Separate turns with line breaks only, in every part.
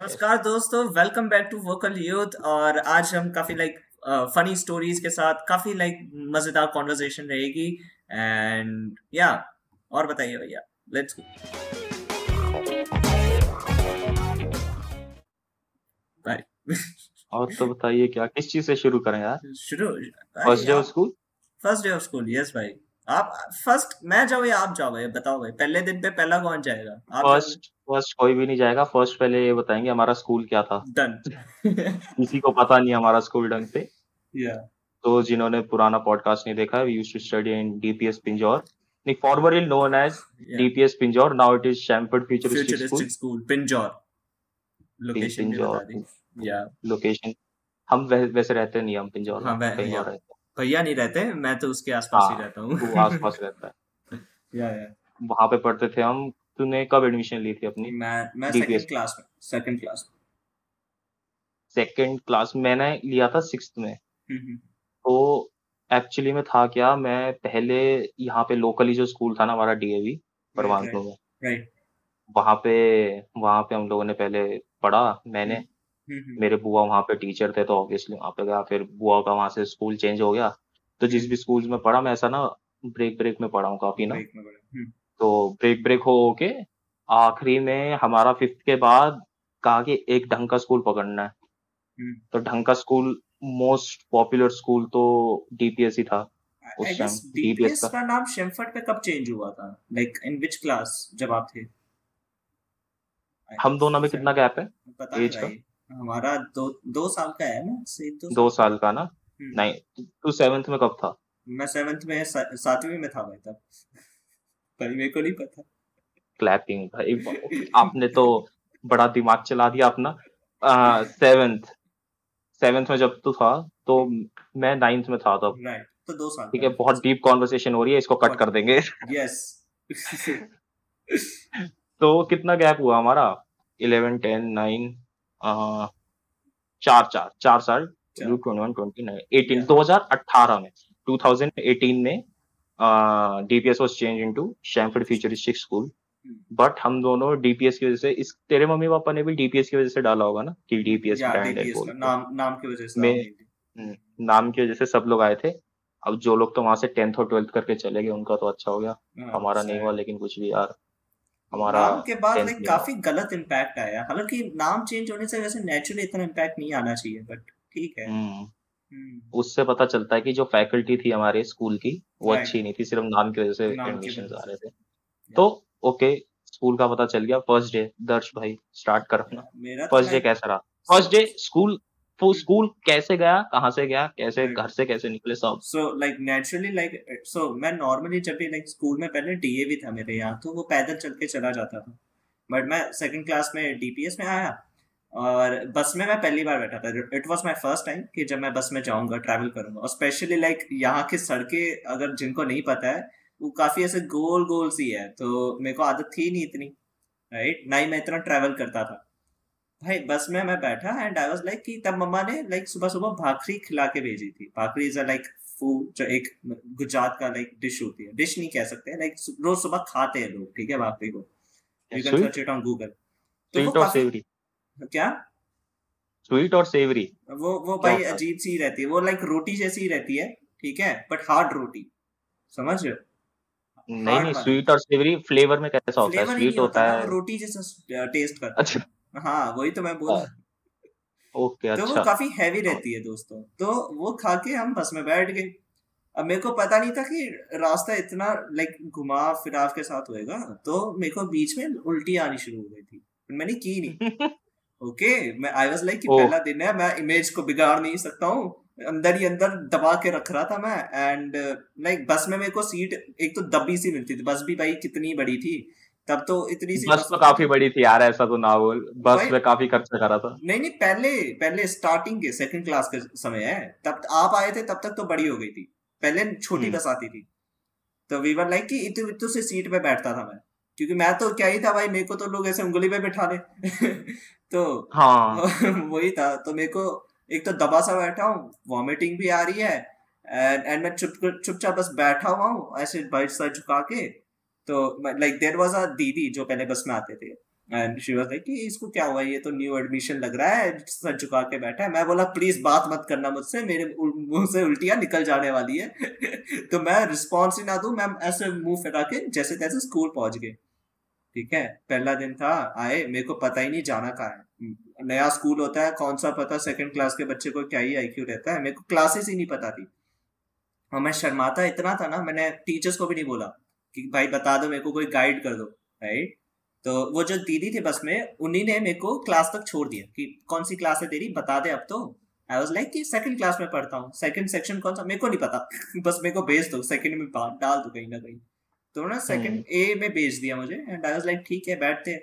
नमस्कार दोस्तों welcome back to vocal youth और आज हम काफ़ी लाइक फनी स्टोरीज के साथ काफ़ी लाइक मज़ेदार कॉन्वर्सेशन रहेगी। एंड या और बताइए भैया लेट्स गो बाय
और तो बताइए क्या किस चीज़ से शुरू करें यार?
शुरू
first day of school
first day of school yes भाई। आप फ़र्स्ट मैं जाऊँ या आप जाओ भाई? बताओ भाई पहले दिन पे पहला कौन जाएगा? आप
फ़र्स्ट फ़र्स्ट कोई भी नहीं जाएगा। फ़र्स्ट पहले ये बताएँगे हमारा स्कूल क्या था।
डन
किसी को पता नहीं हमारा स्कूल ढंग से।
या
तो जिन्होंने पुराना पॉडकास्ट नहीं देखा we used to study in DPS Pinjore नहीं formerly known as DPS Pinjore now it is Shemford futuristic school
Pinjore location या
लोकेशन हम वैसे रहते नहीं हम पिंजौर
हाँ,
कहीं और रहते
भैया नहीं रहते मैं तो उसके आसपास ही
हाँ,
रहता हूँ।
वो आसपास रहता है।
या या।
वहाँ पे पढ़ते थे हम तूने कब एडमिशन ली थी अपनी?
मैं मैं सेकंड क्लास में सेकंड क्लास
सेकंड क्लास मैंने लिया था सिक्स में।
में
तो एक्चुअली में था क्या मैं पहले यहाँ पे लोकली जो स्कूल था ना हमारा डीएवी परमात्मा में।
राइट
वहाँ पे वहाँ पे हम लोगों ने पहले पढ़ा मैंने। मेरे बुआ वहाँ पे टीचर थे तो ऑब्वियसली वहाँ पे गया फिर बुआ का वहाँ से स्कूल चेंज हो गया। तो जिस भी स्कूल में पढ़ा मैं ऐसा ना ब्रेक ब्रेक में पढ़ा हूँ काफ़ी ना।
ब्रेक में पढ़ा हम्म,
तो ब्रेक ब्रेक हो के आखिरी में हमारा फिफ्थ के बाद कहा कि एक ढंग का स्कूल पकड़ना है।
हम्म।
तो ढंग का स्कूल मोस्ट पॉपुलर स्कूल तो डीपीएस ही था उस DPS
DPS
का।
का नाम शेमफर्ड पे कब चेंज हुआ था? लाइक इन विच क्लास जब आप थे?
हम दोनों में कितना गैप है?
पता नहीं
age का?
भाई हमारा दो दो साल का है ना? से दो
दो साल का ना?
हम्म।
नहीं तू सेवेंथ में कब था?
मैं सेवेंथ में सा- सातवीं में था भाई तब। पर मेरे को नहीं पता।
क्लैपिंग भाई आपने तो बड़ा दिमाग चला दिया अपना। सेवेंथ सेवेंथ में जब तू था तो मैं नाइन्थ में था तब।
राइट तो दो साल
ठीक है बहुत डीप कॉन्वर्सेशन हो रही है इसको कट कर देंगे।
यस
तो कितना गैप हुआ हमारा? इलेवन टेन नाइन चार चार चार साल एटीन दो हज़ार अठारह में टू थाउज़ेंड एटीन में DPS was change into Shemford futuristic school but हम दोनों डीपीएस की वजह से इस तेरे मम्मी पापा ने भी डीपीएस की वजह से डाला होगा ना कि डीपीएस ब्रांड है बोल
नाम नाम की वजह से
मैं-
नाम नहीं थी।
हम्म, नाम की वजह से सब लोग आए थे। अब जो लोग तो वहाँ से टेंथ और ट्वेल्थ करके चले गए उनका तो अच्छा हो गया।
हाँ,
हमारा नहीं हुआ लेकिन कुछ भी यार। हमारा
नाम के बाद
10th
लाइक काफ़ी गलत इम्पैक्ट आया। हालाँकि नाम चेंज होने से वैसे नेचुरली इतना इम्पैक्ट नहीं आना चाहिए बट ठीक है।
हम्म,
हम्म,
उससे पता चलता है कि जो फैकल्टी थी हमारे स्कूल की वो अच्छी नहीं थी सिर्फ़ नाम की वजह से एडमिशन आ रहे थे। तो ओके स्कूल का पता चल गया। फ़र्स्ट डे दर्श भाई स्टार्ट कर अपना।
तो
फ़र्स्ट डे कैसा रहा? फ़र्स्ट डे स्कूल वो स्कूल कैसे गया कहाँ से गया कैसे
Right.
घर से कैसे निकले सब?
So like naturally like so मैं नॉर्मली जब भी लाइक स्कूल में पहले डीए भी था मेरे यहाँ तो वो पैदल चल के चला जाता था। बट मैं सेकंड क्लास में डीपीएस में आया और बस में मैं पहली बार बैठा था। It was my first time कि जब मैं बस में जाऊँगा ट्रैवल करूँगा। और स्पेशली लाइक यहाँ की सड़कें अगर जिनको नहीं पता है वो काफ़ी ऐसे गोल गोल सी है तो मेरे को आदत थी नहीं इतनी राइट ना ही मैं इतना ट्रैवल करता था। भाई बस में मैं बैठा एंड आई वाज लाइक कि तब मम्मा ने लाइक सुबह सुबह भाखरी खिला के भेजी थी। Bhakri is a like food जो एक गुजरात का लाइक डिश होती है। डिश नहीं कह सकते लाइक रोज सुबह खाते हैं लोग ठीक है भाखरी को। You can search it on Google तो वो
स्वीट और
काफ़ी
सेवरी
क्या?
स्वीट और सेवरी
वो वो भाई अजीब सी रहती है। वो लाइक रोटी जैसी ही रहती है ठीक है बट हार्ड रोटी। समझ रहे हो?
नहीं नहीं स्वीट और सेवरी फ्लेवर में कैसा होता है? स्वीट होता है।
रोटी जैसा टेस्ट करता
अच्छा
है हाँ वही तो मैं बोल रहा हूँ।
ओके
तो वो
अच्छा।
काफ़ी हैवी रहती है दोस्तों। तो वो खा के हम बस में बैठ गए। अब मेरे को पता नहीं था कि रास्ता इतना लाइक घुमा फिराव के साथ होएगा। तो मेरे को बीच में उल्टी आनी शुरू हो गई थी। मैंने की नहीं। ओके मैं आई वाज लाइक कि। पहला दिन है मैं इमेज को बिगाड़ नहीं सकता हूँ। अंदर ही अंदर दबा के रख रहा था मैं। एंड लाइक बस में मेरे को सीट एक तो दबी सी मिलती थी। बस भी भाई कितनी बड़ी थी। तब तो इतनी सी
बस तो काफ़ी बड़ी थी यार ऐसा तो ना बोल बस में काफ़ी खर्चा करा था।
नहीं नहीं पहले पहले स्टार्टिंग के सेकंड क्लास के समय है। तब आप आए थे तब तक तो बड़ी हो गई थी। पहले छोटी
हम्म।
बस आती थी। तो वी वर लाइक कि इतु इतु से सीट पे बैठता था मैं। क्योंकि मैं तो क्या ही था भाई मेरे को तो लोग ऐसे उंगली पे बैठा दे। तो
हाँ।
वही था। तो मेरे को एक तो दबा सा बैठा हूँ वॉमिटिंग भी आ रही है। एंड एंड मैं चुप चुपचाप बस बैठा हुआ हूँ ऐसे बाइट सा झुका के। तो लाइक देर वॉज़ अ दीदी जो पहले बस में आते थे। एंड शी वाज लाइक इसको क्या हुआ? ये तो न्यू एडमिशन लग रहा है, सर झुका के बैठा है। मैं बोला प्लीज़ बात मत करना मुझसे, मेरे मुँह से उल्टियाँ निकल जाने वाली है। तो मैं रिस्पॉन्स ही ना दूँ, मैं ऐसे मुँह फिरा के जैसे तैसे स्कूल पहुँच गए ठीक है? पहला दिन था, आए, मेरे को पता ही नहीं जाना कहाँ है। नया स्कूल होता है, कौन सा पता सेकंड क्लास के बच्चे को क्या ही आईक्यू रहता है। मेरे को क्लासेस ही नहीं पता थी। और मैं शर्माता इतना था ना, मैंने टीचर्स को भी नहीं बोला। कि भाई बता दो मेरे को कोई गाइड कर दो राइट तो वो जो दीदी थी बस में उन्हीं ने मेरे को क्लास तक छोड़ दिया कि कौन सी क्लास है तेरी बता दे अब तो। आई वॉज़ लाइक कि सेकंड क्लास में पढ़ता हूँ। सेकंड सेक्शन कौन सा? मेरे को नहीं पता। बस मेरे को भेज दो सेकंड में डाल दो कहीं ना कहीं। तो ना सेकंड ए। में भेज दिया मुझे एंड आई वाज लाइक ठीक है बैठते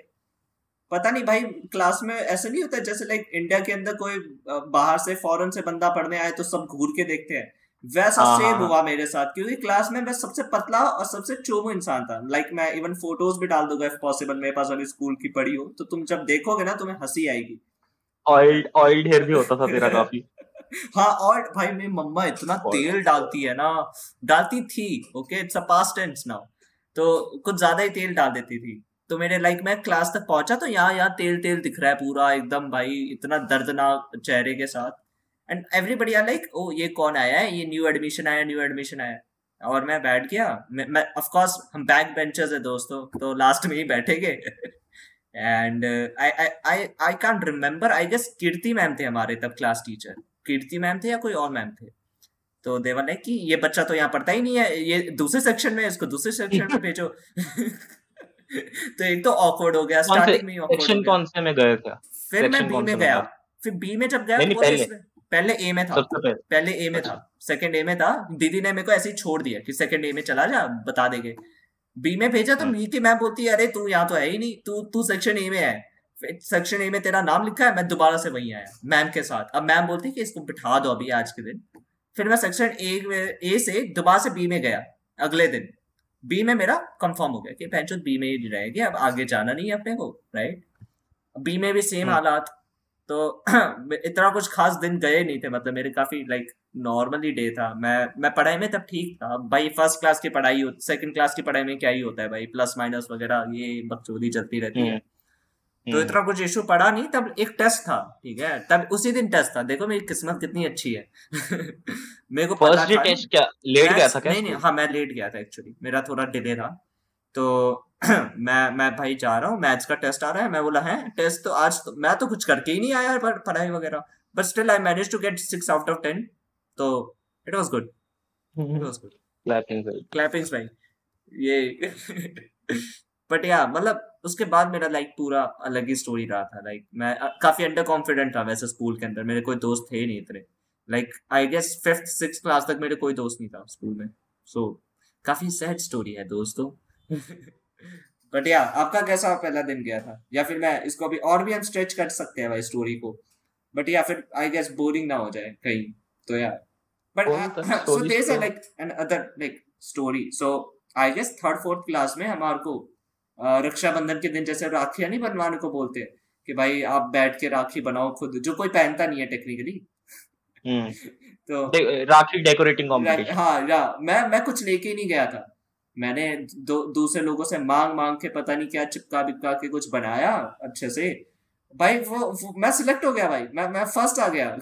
पता नहीं भाई क्लास में ऐसा नहीं होता जैसे लाइक इंडिया के अंदर कोई बाहर से फॉरेन से बंदा पढ़ने आए तो सब घूर के देखते हैं। वैसा सेम हाँ, हाँ, हुआ हाँ। मेरे साथ क्योंकि क्लास में मैं सबसे पतला और सबसे चोमो इंसान था। लाइक like, मैं इवन फ़ोटोज़ भी डाल दूँगा इफ़ पॉसिबल मेरे पास अभी स्कूल की पड़ी हो तो तुम जब देखोगे ना तुम्हें हँसी आएगी।
ऑयल्ड ऑयल्ड हेयर भी होता था तेरा काफ़ी।
हाँ और भाई मेरी मम्मा इतना तेल डालती है ना डालती थी okay it's a past tense now तो कुछ ज़्यादा ही तेल डाल देती थी। तो मेरे लाइक मैं क्लास तक पहुँचा तो यहाँ यहाँ तेल तेल दिख रहा है पूरा एकदम भाई इतना दर्दनाक चेहरे के साथ। And everybody are like oh ये कौन आया है? ये न्यू एडमिशन आया न्यू एडमिशन आया. और मैं बैठ गया। मैं, ऑफ़ कोर्स हम बैक बेंचर्स है दोस्तों तो लास्ट में ही बैठेंगे। And I I I can't remember I guess Kirti ma'am थे हमारे तब क्लास टीचर कीर्ति मैम थे या कोई और मैम थे? तो देवन है कि ये बच्चा तो यहाँ पढ़ता ही नहीं है। ये दूसरे सेक्शन में इसको दूसरे सेक्शन में भेजो। तो एक तो ऑकवर्ड हो गया। स्टार्टिंग में
सेक्शन कौन से में गए थे?
फिर मैं बी में गया। फिर बी में जब गया पहले ए में था। पहले। ए में था। सेकंड ए में था। दीदी ने मेरे को ऐसे ही छोड़ दिया कि सेकंड ए में चला जा बता देंगे। बी में भेजा तो मीठी मैम बोलती है अरे तू यहाँ तो है ही नहीं। तू तू सेक्शन ए में है। सेक्शन ए में तेरा नाम लिखा है मैं दोबारा से वही आया मैम के साथ। अब मैम बोलती है कि इसको बिठा दो अभी आज के दिन। फिर मैं सेक्शन ए में ए से दोबारा से बी में गया अगले दिन। बी में मेरा कंफर्म हो गया कि पहचान बी में ही रहेगी अब आगे जाना नहीं है अपने को राइट बी में भी सेम हम्म। हालात। तो इतना कुछ खास दिन गए नहीं थे मतलब मेरे काफ़ी लाइक नॉर्मली डे था। मैं मैं पढ़ाई में तब ठीक था। भाई फ़र्स्ट क्लास की पढ़ाई हो सेकंड क्लास की पढ़ाई में क्या ही होता है भाई? प्लस माइनस वगैरह ये बकचोदी चलती रहती है। हम्म। तो इतना कुछ इशू पड़ा नहीं तब एक टेस्ट था ठीक है? तब उसी दिन टेस्ट था। देखो मेरी किस्मत कितनी अच्छी है।
मेरे को फ़र्स्ट डे टेस्ट क्या? लेट गया था क्या
नहीं नहीं हाँ मैं लेट गया था एक्चुअली मेरा थोड़ा डिले था। तो मैं मैं भाई जा रहा हूँ मैथ्स का टेस्ट आ रहा है मैं बोला है टेस्ट तो आज तो मैं तो कुछ करके ही नहीं आया पर पढ़ाई वगैरह but still I manage to get six out of ten तो it was good it was good clapping clapping भाई ये बट या मतलब उसके बाद मेरा लाइक पूरा अलग ही स्टोरी रहा था लाइक मैं काफ़ी अंडर कॉन्फिडेंट था वैसे स्कूल के अंदर मेरे कोई दोस्त थे नहीं इतने like I guess fifth six class तक मेरे कोई दोस्त नहीं था स्कूल में सो so, काफ़ी सैड स्टोरी है दोस्तों। बट या आपका कैसा पहला दिन गया था? या फिर मैं इसको अभी और भी हम स्ट्रेच कर सकते हैं भाई स्टोरी को। बट या फिर आई गेस बोरिंग ना हो जाए कहीं। तो या but so there is like another like story so I guess third fourth class में हमारे को रक्षाबंधन के दिन जैसे राखियाँ नहीं बनवाने को बोलते हैं? कि भाई आप बैठ के राखी बनाओ खुद जो कोई पहनता नहीं है टेक्निकली
हम्म। तो राखी डेकोरेटिंग कॉम्पिटिशन
हाँ या मैं मैं कुछ लेके ही नहीं गया था। मैंने दो दूसरे लोगों से मांग मांग के पता नहीं क्या चिपका बिपका के कुछ बनाया अच्छे से। भाई वो, वो मैं सिलेक्ट हो गया भाई मैं मैं फ़र्स्ट आ गया।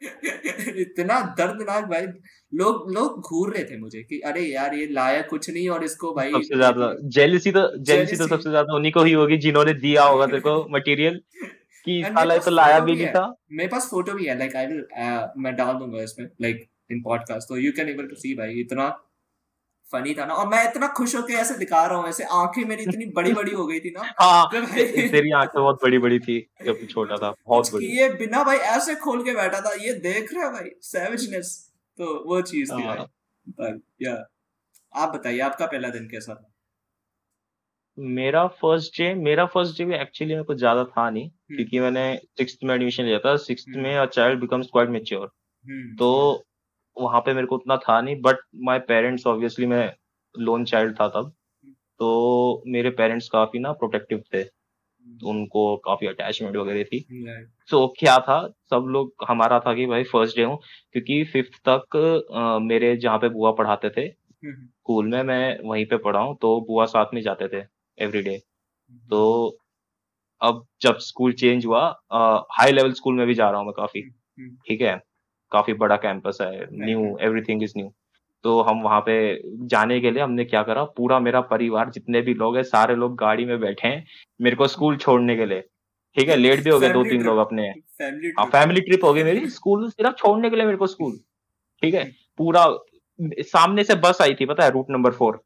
इतना दर्दनाक भाई लोग लोग घूर रहे थे मुझे कि अरे यार ये लाया कुछ नहीं और इसको भाई
सबसे ज़्यादा जेलिसी तो जेलिसी तो सबसे ज़्यादा उन्हीं को ही होगी जिन्होंने दिया होगा तेरे को मटेरियल कि साला तो लाया भी नहीं था।
मेरे पास फ़ोटो भी है लाइक आई विल मैं डाल दूँगा इसमें लाइक इन पॉडकास्ट तो you can able to see भाई इतना फनी था ना। और मैं इतना खुश होकर ऐसे दिखा रहा हूँ ऐसे आँखें मेरी इतनी बड़ी बड़ी हो गई थी ना।
हाँ तेरी आँखें बहुत बड़ी बड़ी थी जब छोटा था बहुत बड़ी।
ये बिना भाई ऐसे खोल के बैठा था ये देख रहे भाई सेविजनेस तो वो चीज़ थी हाँ। भाई या आप बताइए आपका पहला दिन कैसा था?
मेरा फ़र्स्ट डे मेरा फ़र्स्ट डे भी एक्चुअली में कुछ ज़्यादा था नहीं हम्म। क्योंकि मैंने सिक्स में एडमिशन लिया था सिक्स हम्म। में a child becomes quite mature तो वहाँ पे मेरे को उतना था नहीं बट माय पेरेंट्स ऑब्वियसली मैं लोन चाइल्ड था तब तो मेरे पेरेंट्स काफ़ी ना प्रोटेक्टिव थे तो उनको काफ़ी अटैचमेंट वगैरह थी। तो so, क्या था सब लोग हमारा था कि भाई फ़र्स्ट डे हूँ क्योंकि फिफ्थ तक आ, मेरे जहाँ पे बुआ पढ़ाते थे स्कूल में मैं वहीं पे पढ़ा हूँ तो बुआ साथ में जाते थे एवरी डे तो अब जब स्कूल चेंज हुआ हाई लेवल स्कूल में भी जा रहा हूँ मैं काफ़ी ठीक है? काफ़ी बड़ा कैंपस है न्यू एवरीथिंग इज़ न्यू तो हम वहाँ पे जाने के लिए हमने क्या करा पूरा मेरा परिवार जितने भी लोग हैं सारे लोग गाड़ी में बैठे हैं मेरे को स्कूल छोड़ने के लिए। ठीक है लेट भी हो गए दो तीन लोग अपने हाँ। फैमिली ट्रिप हो गई मेरी स्कूल सिर्फ़ छोड़ने के लिए मेरे को स्कूल ठीक है पूरा सामने से बस आई थी पता है रूट नंबर फोर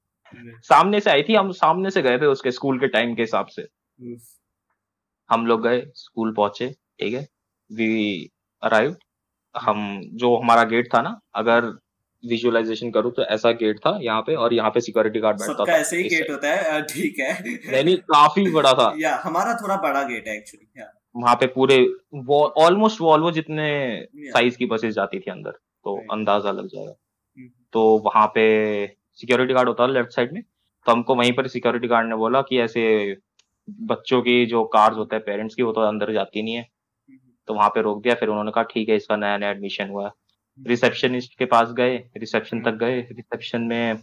सामने से आई थी हम सामने से गए थे उसके स्कूल के टाइम के हिसाब से। हम लोग गए स्कूल पहुँचे ठीक है वी अराइव हम जो हमारा गेट था ना अगर विजुअलाइजेशन करूँ तो ऐसा गेट था यहाँ पे और यहाँ पे सिक्योरिटी गार्ड बैठता
था ऐसे ही गेट होता है ठीक है।
नहीं काफ़ी बड़ा था।
या हमारा थोड़ा बड़ा गेट है एक्चुअली
वहाँ पे पूरे ऑलमोस्ट वॉल्वो जितने साइज़ की बसेस जाती थी अंदर तो अंदाज़ा लग जाएगा। हम्म। तो वहाँ पे सिक्योरिटी गार्ड होता है लेफ़्ट साइड में तो हमको वहीं पर सिक्योरिटी गार्ड ने बोला कि ऐसे बच्चों की जो कार्स होते हैं पेरेंट्स की वो तो अंदर जाती नहीं है। तो वहाँ पे रोक दिया फिर उन्होंने कहा ठीक है इसका नया नया एडमिशन हुआ। है रिसेप्शनिस्ट के पास गए रिसेप्शन तक गए। रिसेप्शन में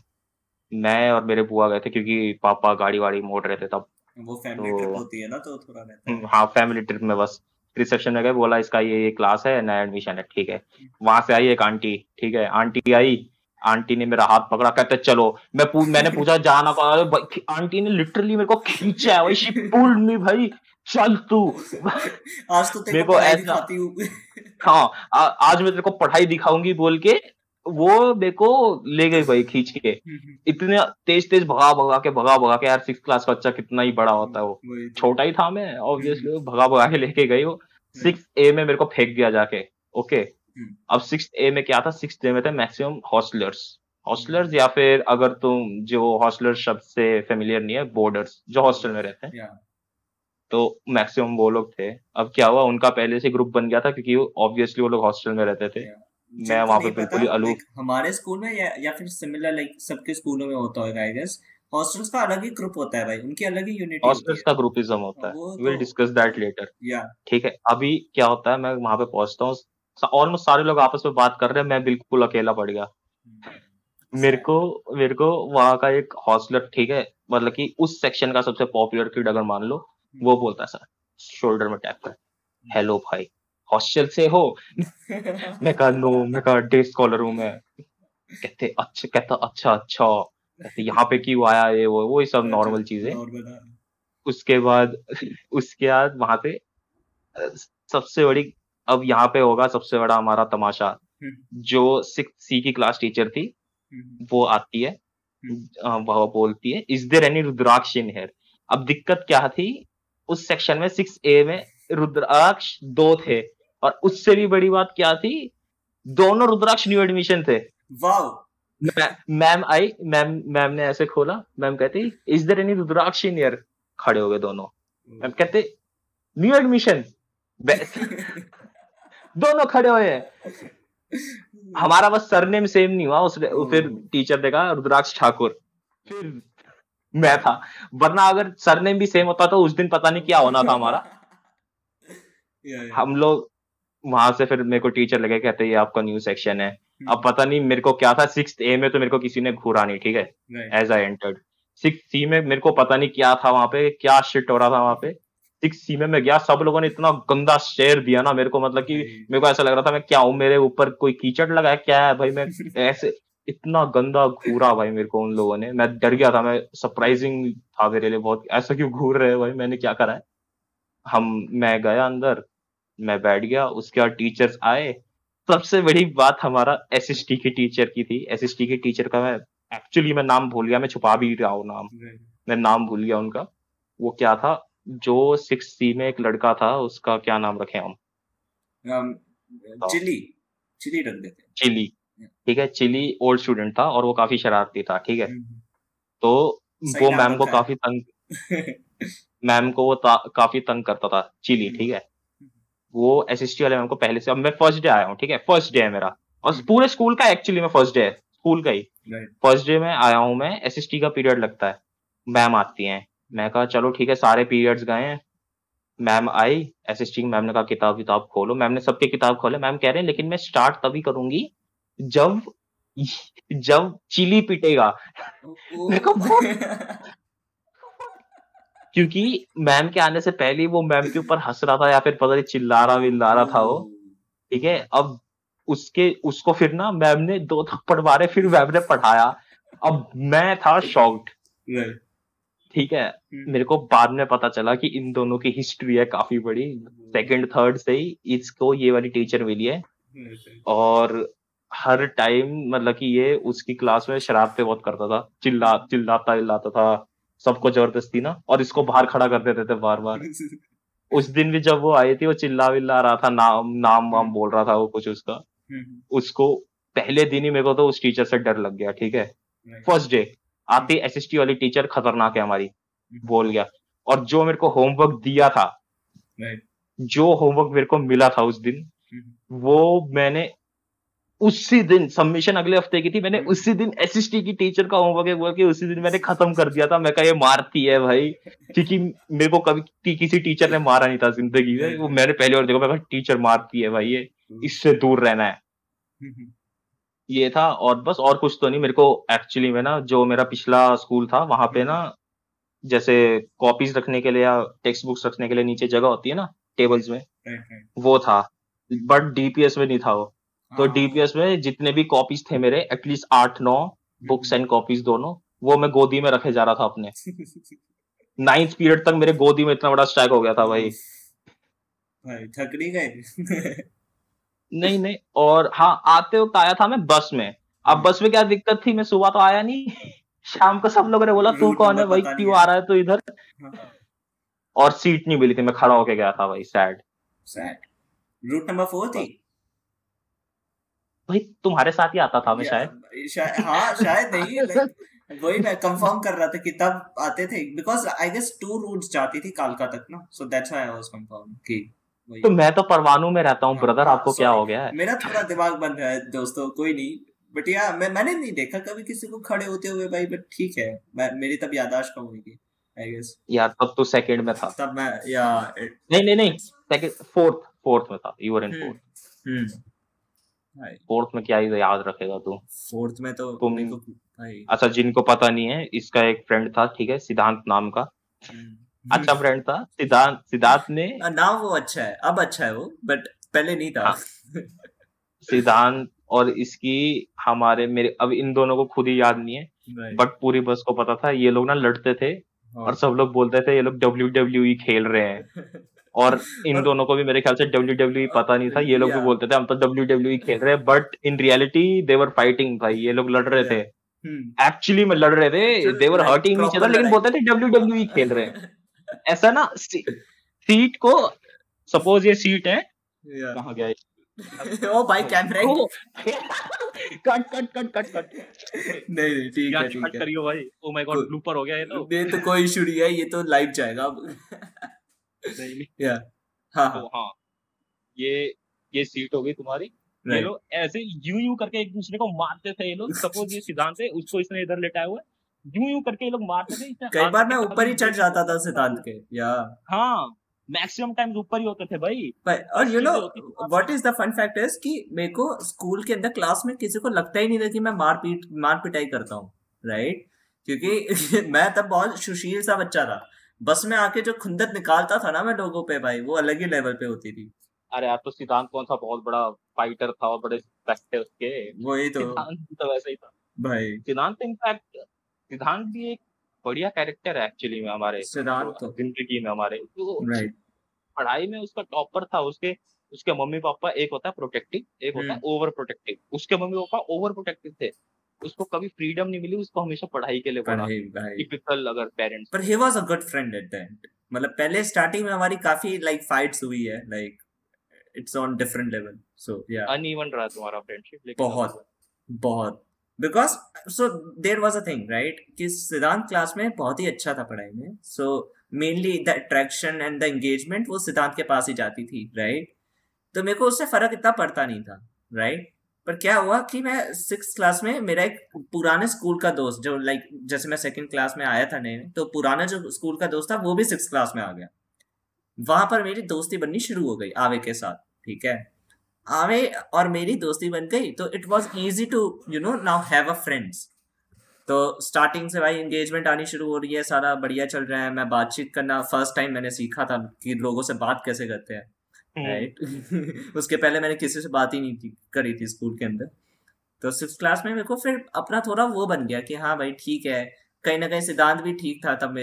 मैं और मेरे बुआ गए थे क्योंकि पापा गाड़ी वाड़ी मोड़ रहे थे तब।
वो फैमिली तो, ट्रिप होती है ना तो थोड़ा रहता है।
हाँ फैमिली ट्रिप में बस। रिसेप्शन में गए बोला इसका ये ये क्लास है नया एडमिशन है ठीक है। वहाँ से आई एक आंटी ठीक है आंटी आई। आंटी ने मेरा हाथ पकड़ा कहते चलो मैं पू, मैंने पूछा जाना आंटी ने लिटरली मेरे को खींचा है वही पुल मी भाई। चल तू।
आज तो तेरे को ऐसा
हाँ। आ, आज मैं तेरे को पढ़ाई दिखाऊँगी बोल के वो मेरे को ले गई भाई खींच के। हम्म, हम्म। इतने तेज तेज भगा भगा के भगा भगा के यार सिक्स क्लास का बच्चा कितना ही बड़ा होता है वो। तो। छोटा ही था मैं ऑब्वियसली हम्म, भगा भगा के लेके गई वो। सिक्स ए में मेरे को फेंक दिया जाके ओके अब सिक्स ए में क्या था? सिक्स ए में थे मैक्सिमम हॉस्टलर्स हॉस्टलर्स या फिर अगर तुम जो हॉस्टलर शब्द से फेमिलियर नहीं है बोर्डर्स जो हॉस्टल में रहते हैं। तो मैक्सिमम वो लोग थे। अब क्या हुआ? उनका पहले से ग्रुप बन गया था क्योंकि ऑब्वियसली वो लोग हॉस्टल में रहते थे। मैं वहाँ पे बिल्कुल ही अलूप
हमारे स्कूल में या, या फिर सिमिलर लाइक सबके स्कूलों में होता होगा आई गेस हॉस्टल्स का अलग ही ग्रुप होता है भाई। उनकी अलग ही यूनिटी
हॉस्टल्स का ग्रुपिज्म होता है। विल डिस्कस दैट लेटर या ठीक है। अभी क्या होता है? मैं वहाँ पे पहुँचता हूँ। ऑलमोस्ट सारे लोग आपस में बात कर रहे हैं। मैं बिल्कुल अकेला पड़ गया। हम्म। मेरे को मेरे को वहाँ का एक हॉस्टलर ठीक है? मतलब कि उस सेक्शन का सबसे पॉपुलर किड अगर मान लो वो बोलता सर शोल्डर में टैप कर हेलो भाई हॉस्टल से हो मैं कहा नो मैं कहा डे स्कॉलर हूँ मैं कहते अच्छा कहता अच्छा अच्छा कहते यहाँ पे क्यों आया ये वो वो सब नॉर्मल चीज़ें हाँ। उसके बाद उसके बाद वहाँ पे सबसे बड़ी अब यहाँ पे होगा सबसे बड़ा हमारा तमाशा हम्म। जो सिक्स सी की क्लास टीचर थी हम्म। वो आती है हम्म। वह बोलती है is there any Rudraksh in here अब दिक्कत क्या थी उस सेक्शन में सिक्स ए में रुद्राक्ष दो थे। और उससे भी बड़ी बात क्या थी? दोनों रुद्राक्ष न्यू एडमिशन थे। मैम आई मैम मैम ने ऐसे खोला। मैम कहती is there any Rudraksh in here खड़े हो गए दोनों। मैम कहते न्यू एडमिशन दोनों खड़े हुए हैं। हमारा बस सरनेम सेम नहीं हुआ। उसने फिर टीचर कहा रुद्राक्ष ठाकुर। फिर मैं था। वरना अगर सरनेम भी सेम होता तो उस दिन पता नहीं क्या होना था हमारा। हम लोग वहाँ से फिर मेरे को टीचर लगे कहते ये आपका न्यू सेक्शन है। hmm. अब पता नहीं मेरे को क्या था। सिक्स ए में तो मेरे को किसी ने घूरा नहीं ठीक है? As I entered six C में मेरे को पता नहीं क्या था वहाँ पे क्या शिट हो रहा था वहाँ पे। सिक्स सी में मैं गया। सब लोगों ने इतना गंदा शेयर दिया ना मेरे को मतलब कि मेरे को ऐसा लग रहा था मैं क्या हूँ? मेरे ऊपर कोई कीचड़ लगा है? क्या है भाई? मैं ऐसे इतना गंदा घूरा भाई मेरे को उन लोगों ने। मैं डर गया था मैं सरप्राइजिंग था मेरे लिए बहुत। ऐसा क्यों घूर रहे भाई? मैंने क्या करा है? हम मैं गया अंदर मैं बैठ गया उसके बाद टीचर्स आए। सबसे बड़ी बात हमारा एसएसटी की टीचर की थी। एस की टीचर का मैं एक्चुअली मैं नाम भूल गया मैं छुपा भी रहा हूँ नाम। मैं नाम भूल गया उनका। वो क्या था? जो सिक्स सी में एक लड़का था उसका क्या नाम रखे हम?
चिली। चिली रख देते
चिली। ठीक है चिली ओल्ड स्टूडेंट था और वो काफ़ी शरारती था ठीक है। हम्म, हम्म। तो वो मैम को काफ़ी तंग मैम को वो काफ़ी तंग करता था चिली हम्म। ठीक है। वो एस वाले मैम को पहले से अब मैं फ़र्स्ट डे आया हूँ ठीक है फ़र्स्ट डे है मेरा। और पूरे स्कूल का एक्चुअली में फ़र्स्ट डे है स्कूल का ही। फ़र्स्ट डे में आया हूँ मैं एस का पीरियड लगता है। मैम आती है। मैं कहा चलो ठीक है सारे पीरियड्स गए हैं। मैम आई एस मैम ने कहा किताब किताब खोलो। मैम ने सबके किताब खोले। मैम कह रहे हैं लेकिन मैं स्टार्ट तभी करूँगी जब जब चिली पिटेगा। क्योंकि मैम के आने से पहले वो मैम के ऊपर हंस रहा था या फिर पता नहीं चिल्ला रहा विल्ला रहा था वो। ठीक है? अब उसके उसको फिर ना मैम ने दो थप्पड़ मारे फिर मैम ने पढ़ाया। अब मैं था शॉक्ड। ठीक है? हम्म। मेरे को बाद में पता चला कि इन दोनों की हिस्ट्री है काफ़ी बड़ी। सेकंड थर्ड से ही इसको ये वाली टीचर मिली है। और हर टाइम मतलब कि ये उसकी क्लास में शरारते बहुत करता था। चिल्ला चिल्लाता चिल्लाता था। सबको ज़बरदस्ती ना। और इसको बाहर खड़ा कर देते थे बार बार उस दिन भी जब वो आई थी वो चिल्ला विल्ला रहा था नाम नाम वाम बोल रहा था वो कुछ उसका। हम्म। उसको पहले दिन ही मेरे को तो उस टीचर से डर लग गया ठीक है? फ़र्स्ट डे आती एस वाली टीचर खतरनाक है हमारी हम्म। बोल गया। और जो मेरे को होमवर्क दिया था जो होमवर्क मेरे को मिला था उस दिन हम्म। वो मैंने उसी दिन सबमिशन अगले हफ़्ते की थी मैंने हम्म। उसी दिन एस की टीचर का होमवर्क हुआ कि उसी दिन मैंने खत्म कर दिया था। मैं कहा ये मारती है भाई। क्योंकि मेरे को कभी किसी टीचर ने मारा नहीं था ज़िंदगी में। वो मैंने पहले और देखा मैं टीचर मारती है भाई ये हम्म। इससे दूर रहना है। हम्म, ये था और बस और कुछ तो नहीं। मेरे को एक्चुअली में ना जो मेरा पिछला स्कूल था वहाँ पे ना जैसे कॉपीज रखने के लिए या टेक्स्ट बुक्स रखने के लिए नीचे जगह होती है ना टेबल्स में वो था। बट डीपीएस में नहीं था वो। तो डीपीएस हाँ। में जितने भी कॉपीज थे मेरे एटलीस्ट आठ नौ बुक्स एंड कॉपीज दोनों वो मैं गोदी में रखे जा रहा था अपने। नाइन्थ पीरियड तक मेरे गोदी में इतना बड़ा स्ट्राइक हो गया था भाई।
भाई थक नहीं गए?
नहीं नहीं और हाँ आते वक्त आया था मैं बस में। अब हाँ। बस में क्या दिक्कत थी मैं सुबह तो आया नहीं। शाम को सब लोगों ने बोला तू कौन है भाई? क्यों आ रहा है तो इधर? हाँ। और सीट नहीं मिली थी मैं खड़ा होके गया था भाई sad
sad route number four थी?
भाई तुम्हारे साथ ही आता था मैं शायद।
शायद हाँ शायद नहीं वही मैं कंफर्म कर रहा था कि तब आते थे because I guess two routes जाती थी कालका तक ना so that's why I was confirm कि
तो मैं तो परवाणु में रहता हूँ ब्रदर हाँ, आपको क्या हो गया है?
मेरा थोड़ा दिमाग बंद है दोस्तों कोई नहीं। बट या मैं मैंने नहीं देखा कभी किसी को खड़े होते हुए भाई बट ठीक है। मैं मेरी तब यादाश्त कम हुई आई गेस
यार तब तो सेकंड में था।
तब मैं या
नहीं नहीं नहीं सेकंड फोर्थ फोर्थ में था। You were in fourth fourth में क्या ही याद रखेगा तू।
फोर्थ में तो
तुम भाई। अच्छा जिनको पता नहीं है इसका एक फ्रेंड था ठीक है सिद्धांत नाम का। हम्म। अच्छा फ्रेंड था सिद्धांत सिद्धांत ने
नाम वो अच्छा है अब अच्छा है वो बट पहले नहीं था। हाँ।
सिद्धांत और इसकी हमारे मेरे अब इन दोनों को खुद ही याद नहीं है बट पूरी बस को पता था ये लोग ना लड़ते थे हाँ। और सब लोग बोलते थे ये लोग डब्ल्यू डब्ल्यू खेल रहे हैं। और इन दोनों को भी मेरे ख्याल से डब्ल्यू डब्ल्यू e पता नहीं था ये लोग भी बोलते थे हम तो डब्ल्यू डब्ल्यू e खेल रहे हैं but in reality they were fighting भाई ये लोग लड़ रहे थे। Actually hmm. में लड़ रहे थे देवर हर्टिंग ईच अदर लेकिन बोलते थे डब्ल्यू डब्ल्यू e खेल रहे हैं। ऐसा ना सीट को सपोज़ ये सीट है कहाँ गया
ओ भाई camera
cut cut cut cut cut
नहीं नहीं ठीक है ठीक है.
करियो भाई। ओ माय गॉड ब्लूपर हो गया ये तो।
ये तो कोई इशू नहीं है ये तो लाइव जाएगा या हाँ तो हाँ
ये ये सीट हो गई तुम्हारी। ये लोग ऐसे यू यू करके एक दूसरे को मारते थे ये लोग। सपोज़ ये सिद्धांत है उसको इसने इधर लेटाया हुआ यू यू करके ये लोग मारते थे
कई बार मैं ऊपर ही चढ़ जाता था सिद्धांत के या।
हाँ मैक्सिमम टाइम ऊपर ही होते थे भाई।
और you know what is the fun fact is कि मेरे को स्कूल के अंदर क्लास में किसी को लगता ही नहीं था कि मैं मार पीट मार पिटाई करता हूँ राइट क्योंकि मैं तब बहुत सुशील सा बच्चा था। बस में आके जो खुंदत निकालता था ना मैं लोगों पे भाई वो अलग ही लेवल पे होती थी।
अरे यार तो सिद्धांत कौन सा बहुत बड़ा फाइटर था और बड़े थे उसके।
वही तो।
तो वैसे ही था।
भाई।
सिद्धांत इनफैक्ट सिद्धांत भी एक बढ़िया कैरेक्टर है एक्चुअली में हमारे।
सिद्धांत तो।
ज़िंदगी में हमारे। तो पढ़ाई में उसका टॉपर था उसके उसके मम्मी पापा एक होता है प्रोटेक्टिव एक होता है ओवर हम्म। प्रोटेक्टिव उसके मम्मी पापा ओवर प्रोटेक्टिव थे। उसको कभी फ्रीडम नहीं मिली उसको हमेशा पढ़ाई के लिए पढ़ा टिपिकल अगर पेरेंट्स
पर he was a good friend at the end मतलब पहले स्टार्टिंग में हमारी काफ़ी लाइक फाइट्स हुई है like it's on different level so या
अनइवन रहा तुम्हारा फ्रेंडशिप
लेकिन बहुत बहुत। Because so there was a thing right कि सिद्धांत क्लास में बहुत ही अच्छा था पढ़ाई में। So mainly the attraction and the engagement वो सिद्धांत के पास ही जाती थी राइट right? तो मेरे को उससे फ़र्क इतना पड़ता नहीं था राइट right? पर क्या हुआ कि मैं सिक्स क्लास में मेरा एक पुराने स्कूल का दोस्त, जो लाइक जैसे मैं सेकंड क्लास में आया था नहीं तो पुराना जो स्कूल का दोस्त था, वो भी सिक्स क्लास में आ गया। वहाँ पर मेरी दोस्ती बननी शुरू हो गई आवे के साथ, ठीक है? आवे और मेरी दोस्ती बन गई तो it was easy to you know now have a friends तो स्टार्टिंग से भाई इंगेजमेंट आनी शुरू हो रही है, सारा बढ़िया चल रहा है, मैं बातचीत करना फ़र्स्ट टाइम मैंने सीखा था कि लोगों से बात कैसे करते हैं। राइट। उसके पहले मैंने किसी से बात ही नहीं की करी थी स्कूल के अंदर। तो सिक्स क्लास में मेरे को फिर अपना थोड़ा वो बन गया कि हाँ भाई ठीक है। कहीं ना कहीं सिद्धांत भी ठीक था, तब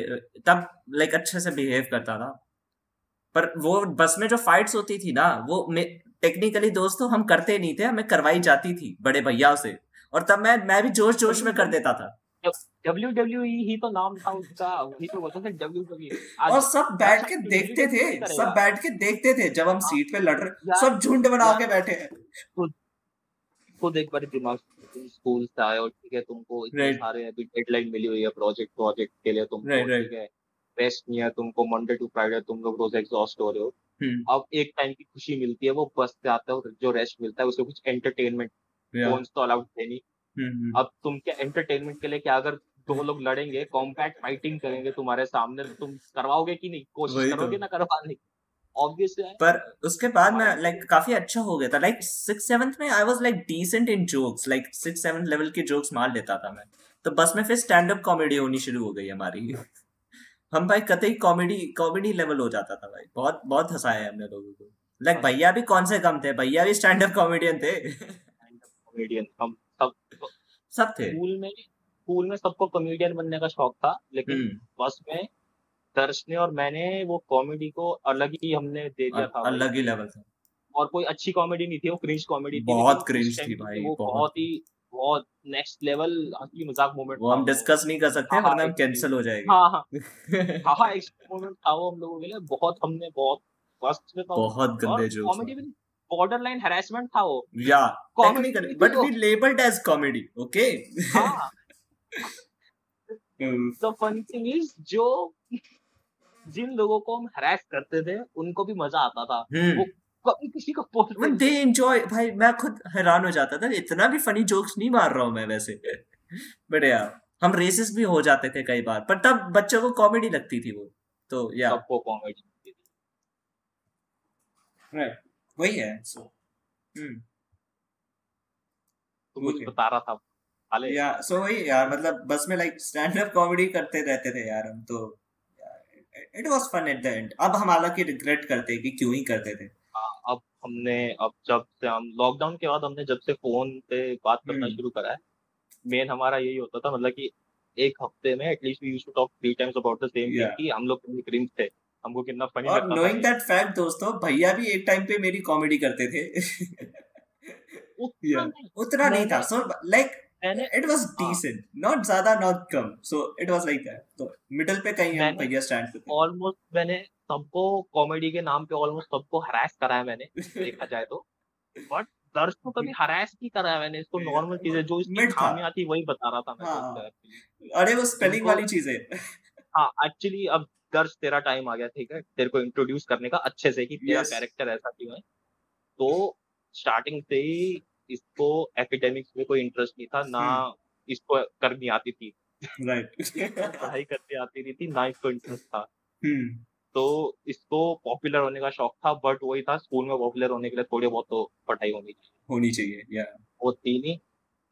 तब लाइक अच्छे से बिहेव करता था। पर वो बस में जो फाइट्स होती थी ना, वो टेक्निकली दोस्तों हम करते नहीं थे, हमें करवाई जाती थी बड़े भैया से। और तब मैं मैं भी जोश जोश में कर देता था।
डब्ल्यू डब्ल्यू ही तो नाम था उसका वही तो बोलते थे डब्ल्यू डब्ल्यू
और सब बैठ के देखते थे सब बैठ के देखते थे जब हम सीट पे लड़ रहे सब झुंड बना के बैठे हैं।
खुद एक बार दिमाग स्कूल से आए और ठीक है तुमको इतने सारे अभी डेडलाइन मिली हुई है प्रोजेक्ट प्रोजेक्ट के लिए तुमको ठीक है। रेस्ट नहीं है तुमको मंडे टू फ्राइडे तुम लोग रोज एग्जॉस्ट हो रहे हो। हम्म। अब एक टाइम की खुशी मिलती है वो बस से आता है जो रेस्ट मिलता है उससे कुछ एंटरटेनमेंट फ़ोन तो अलाउड थे नहीं। अब तुम क्या एंटरटेनमेंट के लिए क्या अगर दो लोग लड़ेंगे कॉम्पैक्ट फाइटिंग करेंगे तुम्हारे सामने तुम करवाओगे कि नहीं? कोशिश तो। करोगे ना करवाने की?
पर उसके बाद मैं लाइक काफ़ी अच्छा हो गया था। लाइक सिक्स सेवंथ में I was like decent in jokes like six seventh level के जोक्स मार लेता था मैं। तो बस में फिर स्टैंड अप कॉमेडी होनी शुरू हो गई हमारी। हम भाई कतई कॉमेडी कॉमेडी लेवल हो जाता था भाई। बहुत बहुत हंसाया है हमने लोगों को। लाइक भैया भी कौन से कम थे? भैया भी स्टैंड अप कॉमेडियन थे
कॉमेडियन हम सब
सब थे।
स्कूल में स्कूल में सबको कॉमेडियन बनने का शौक था लेकिन हम्म। बस में दर्श ने और मैंने वो कॉमेडी को अलग ही हमने दे दिया था।
अलग ही लेवल था
और कोई अच्छी कॉमेडी नहीं थी वो क्रिंज कॉमेडी
थी बहुत क्रिंज थी भाई
वो बहुत ही बहुत नेक्स्ट लेवल हँसी मज़ाक मोमेंट
वो हम डिस्कस नहीं कर सकते वरना हम कैंसिल हो जाएँगे।
हाँ हाँ। हाँ हाँ एक मोमेंट था वो हम लोगों के लिए बहुत हमने बहुत फ़र्स्ट में
तो बहुत गंदे जो
कॉमेडी में बॉर्डर लाइन हेरासमेंट था वो।
या technically but we labelled as comedy okay हाँ।
तो फनी थिंग इज़ जो जिन लोगों को हम हरास करते थे उनको भी मज़ा आता था। हम्म। वो कभी किसी को पोस्ट
दे एंजॉय भाई मैं खुद हैरान हो जाता था इतना भी फनी जोक्स नहीं मार रहा हूँ मैं वैसे। बट यार हम रेसिस भी हो जाते थे कई बार पर तब बच्चों को कॉमेडी लगती थी वो। तो या
सबको कॉमेडी
वही है सो हम्म।
तो बता रहा था
या सो वही यार मतलब बस में लाइक स्टैंड अप कॉमेडी करते रहते थे यार हम तो it was fun at the end अब हम हालाँकि रिग्रेट करते हैं कि क्यों ही करते थे।
हाँ, अब हमने अब जब से हम लॉकडाउन के बाद हमने जब से फ़ोन पे बात करना हम्म। शुरू करा है मेन हमारा यही होता था मतलब कि एक हफ़्ते में at least we used to talk three times about the same thing कि हम लोग कितने क्रिंज थे। हमको कितना फनी
लगता था। नोइंग दैट फैक्ट दोस्तों भैया भी एक टाइम पे मेरी कॉमेडी करते थे। उतना, उतना नहीं था। So like it was decent not ज़्यादा not come. So it was like that तो मिडिल पे कहीं हम भैया स्टैंड पे
ऑलमोस्ट मैंने सबको कॉमेडी के नाम पे ऑलमोस्ट सबको हरास करा है मैंने देखा जाए तो। बट दर्श को कभी हरास नहीं करा है मैंने इसको नॉर्मल चीज़ें जो इसकी खामियाँ थी वही बता रहा था मैं हाँ।
अरे वो स्पेलिंग वाली चीज़ें।
हाँ एक्चुअली अब दर्श तेरा टाइम आ गया ठीक है? तेरे को इंट्रोड्यूस करने का अच्छे से कि तेरा कैरेक्टर ऐसा क्यों है? तो स्टार्टिंग से ही इसको एकेडमिक्स में कोई इंटरेस्ट नहीं था ना हम्म। इसको करनी आती थी।
राइट
पढ़ाई करनी आती नहीं थी ना इसको इंटरेस्ट था। हम्म। तो इसको पॉपुलर होने का शौक था बट वही था स्कूल में पॉपुलर होने के लिए थोड़ी बहुत तो पढ़ाई होनी चाहिए।
होनी चाहिए या
वो थी नहीं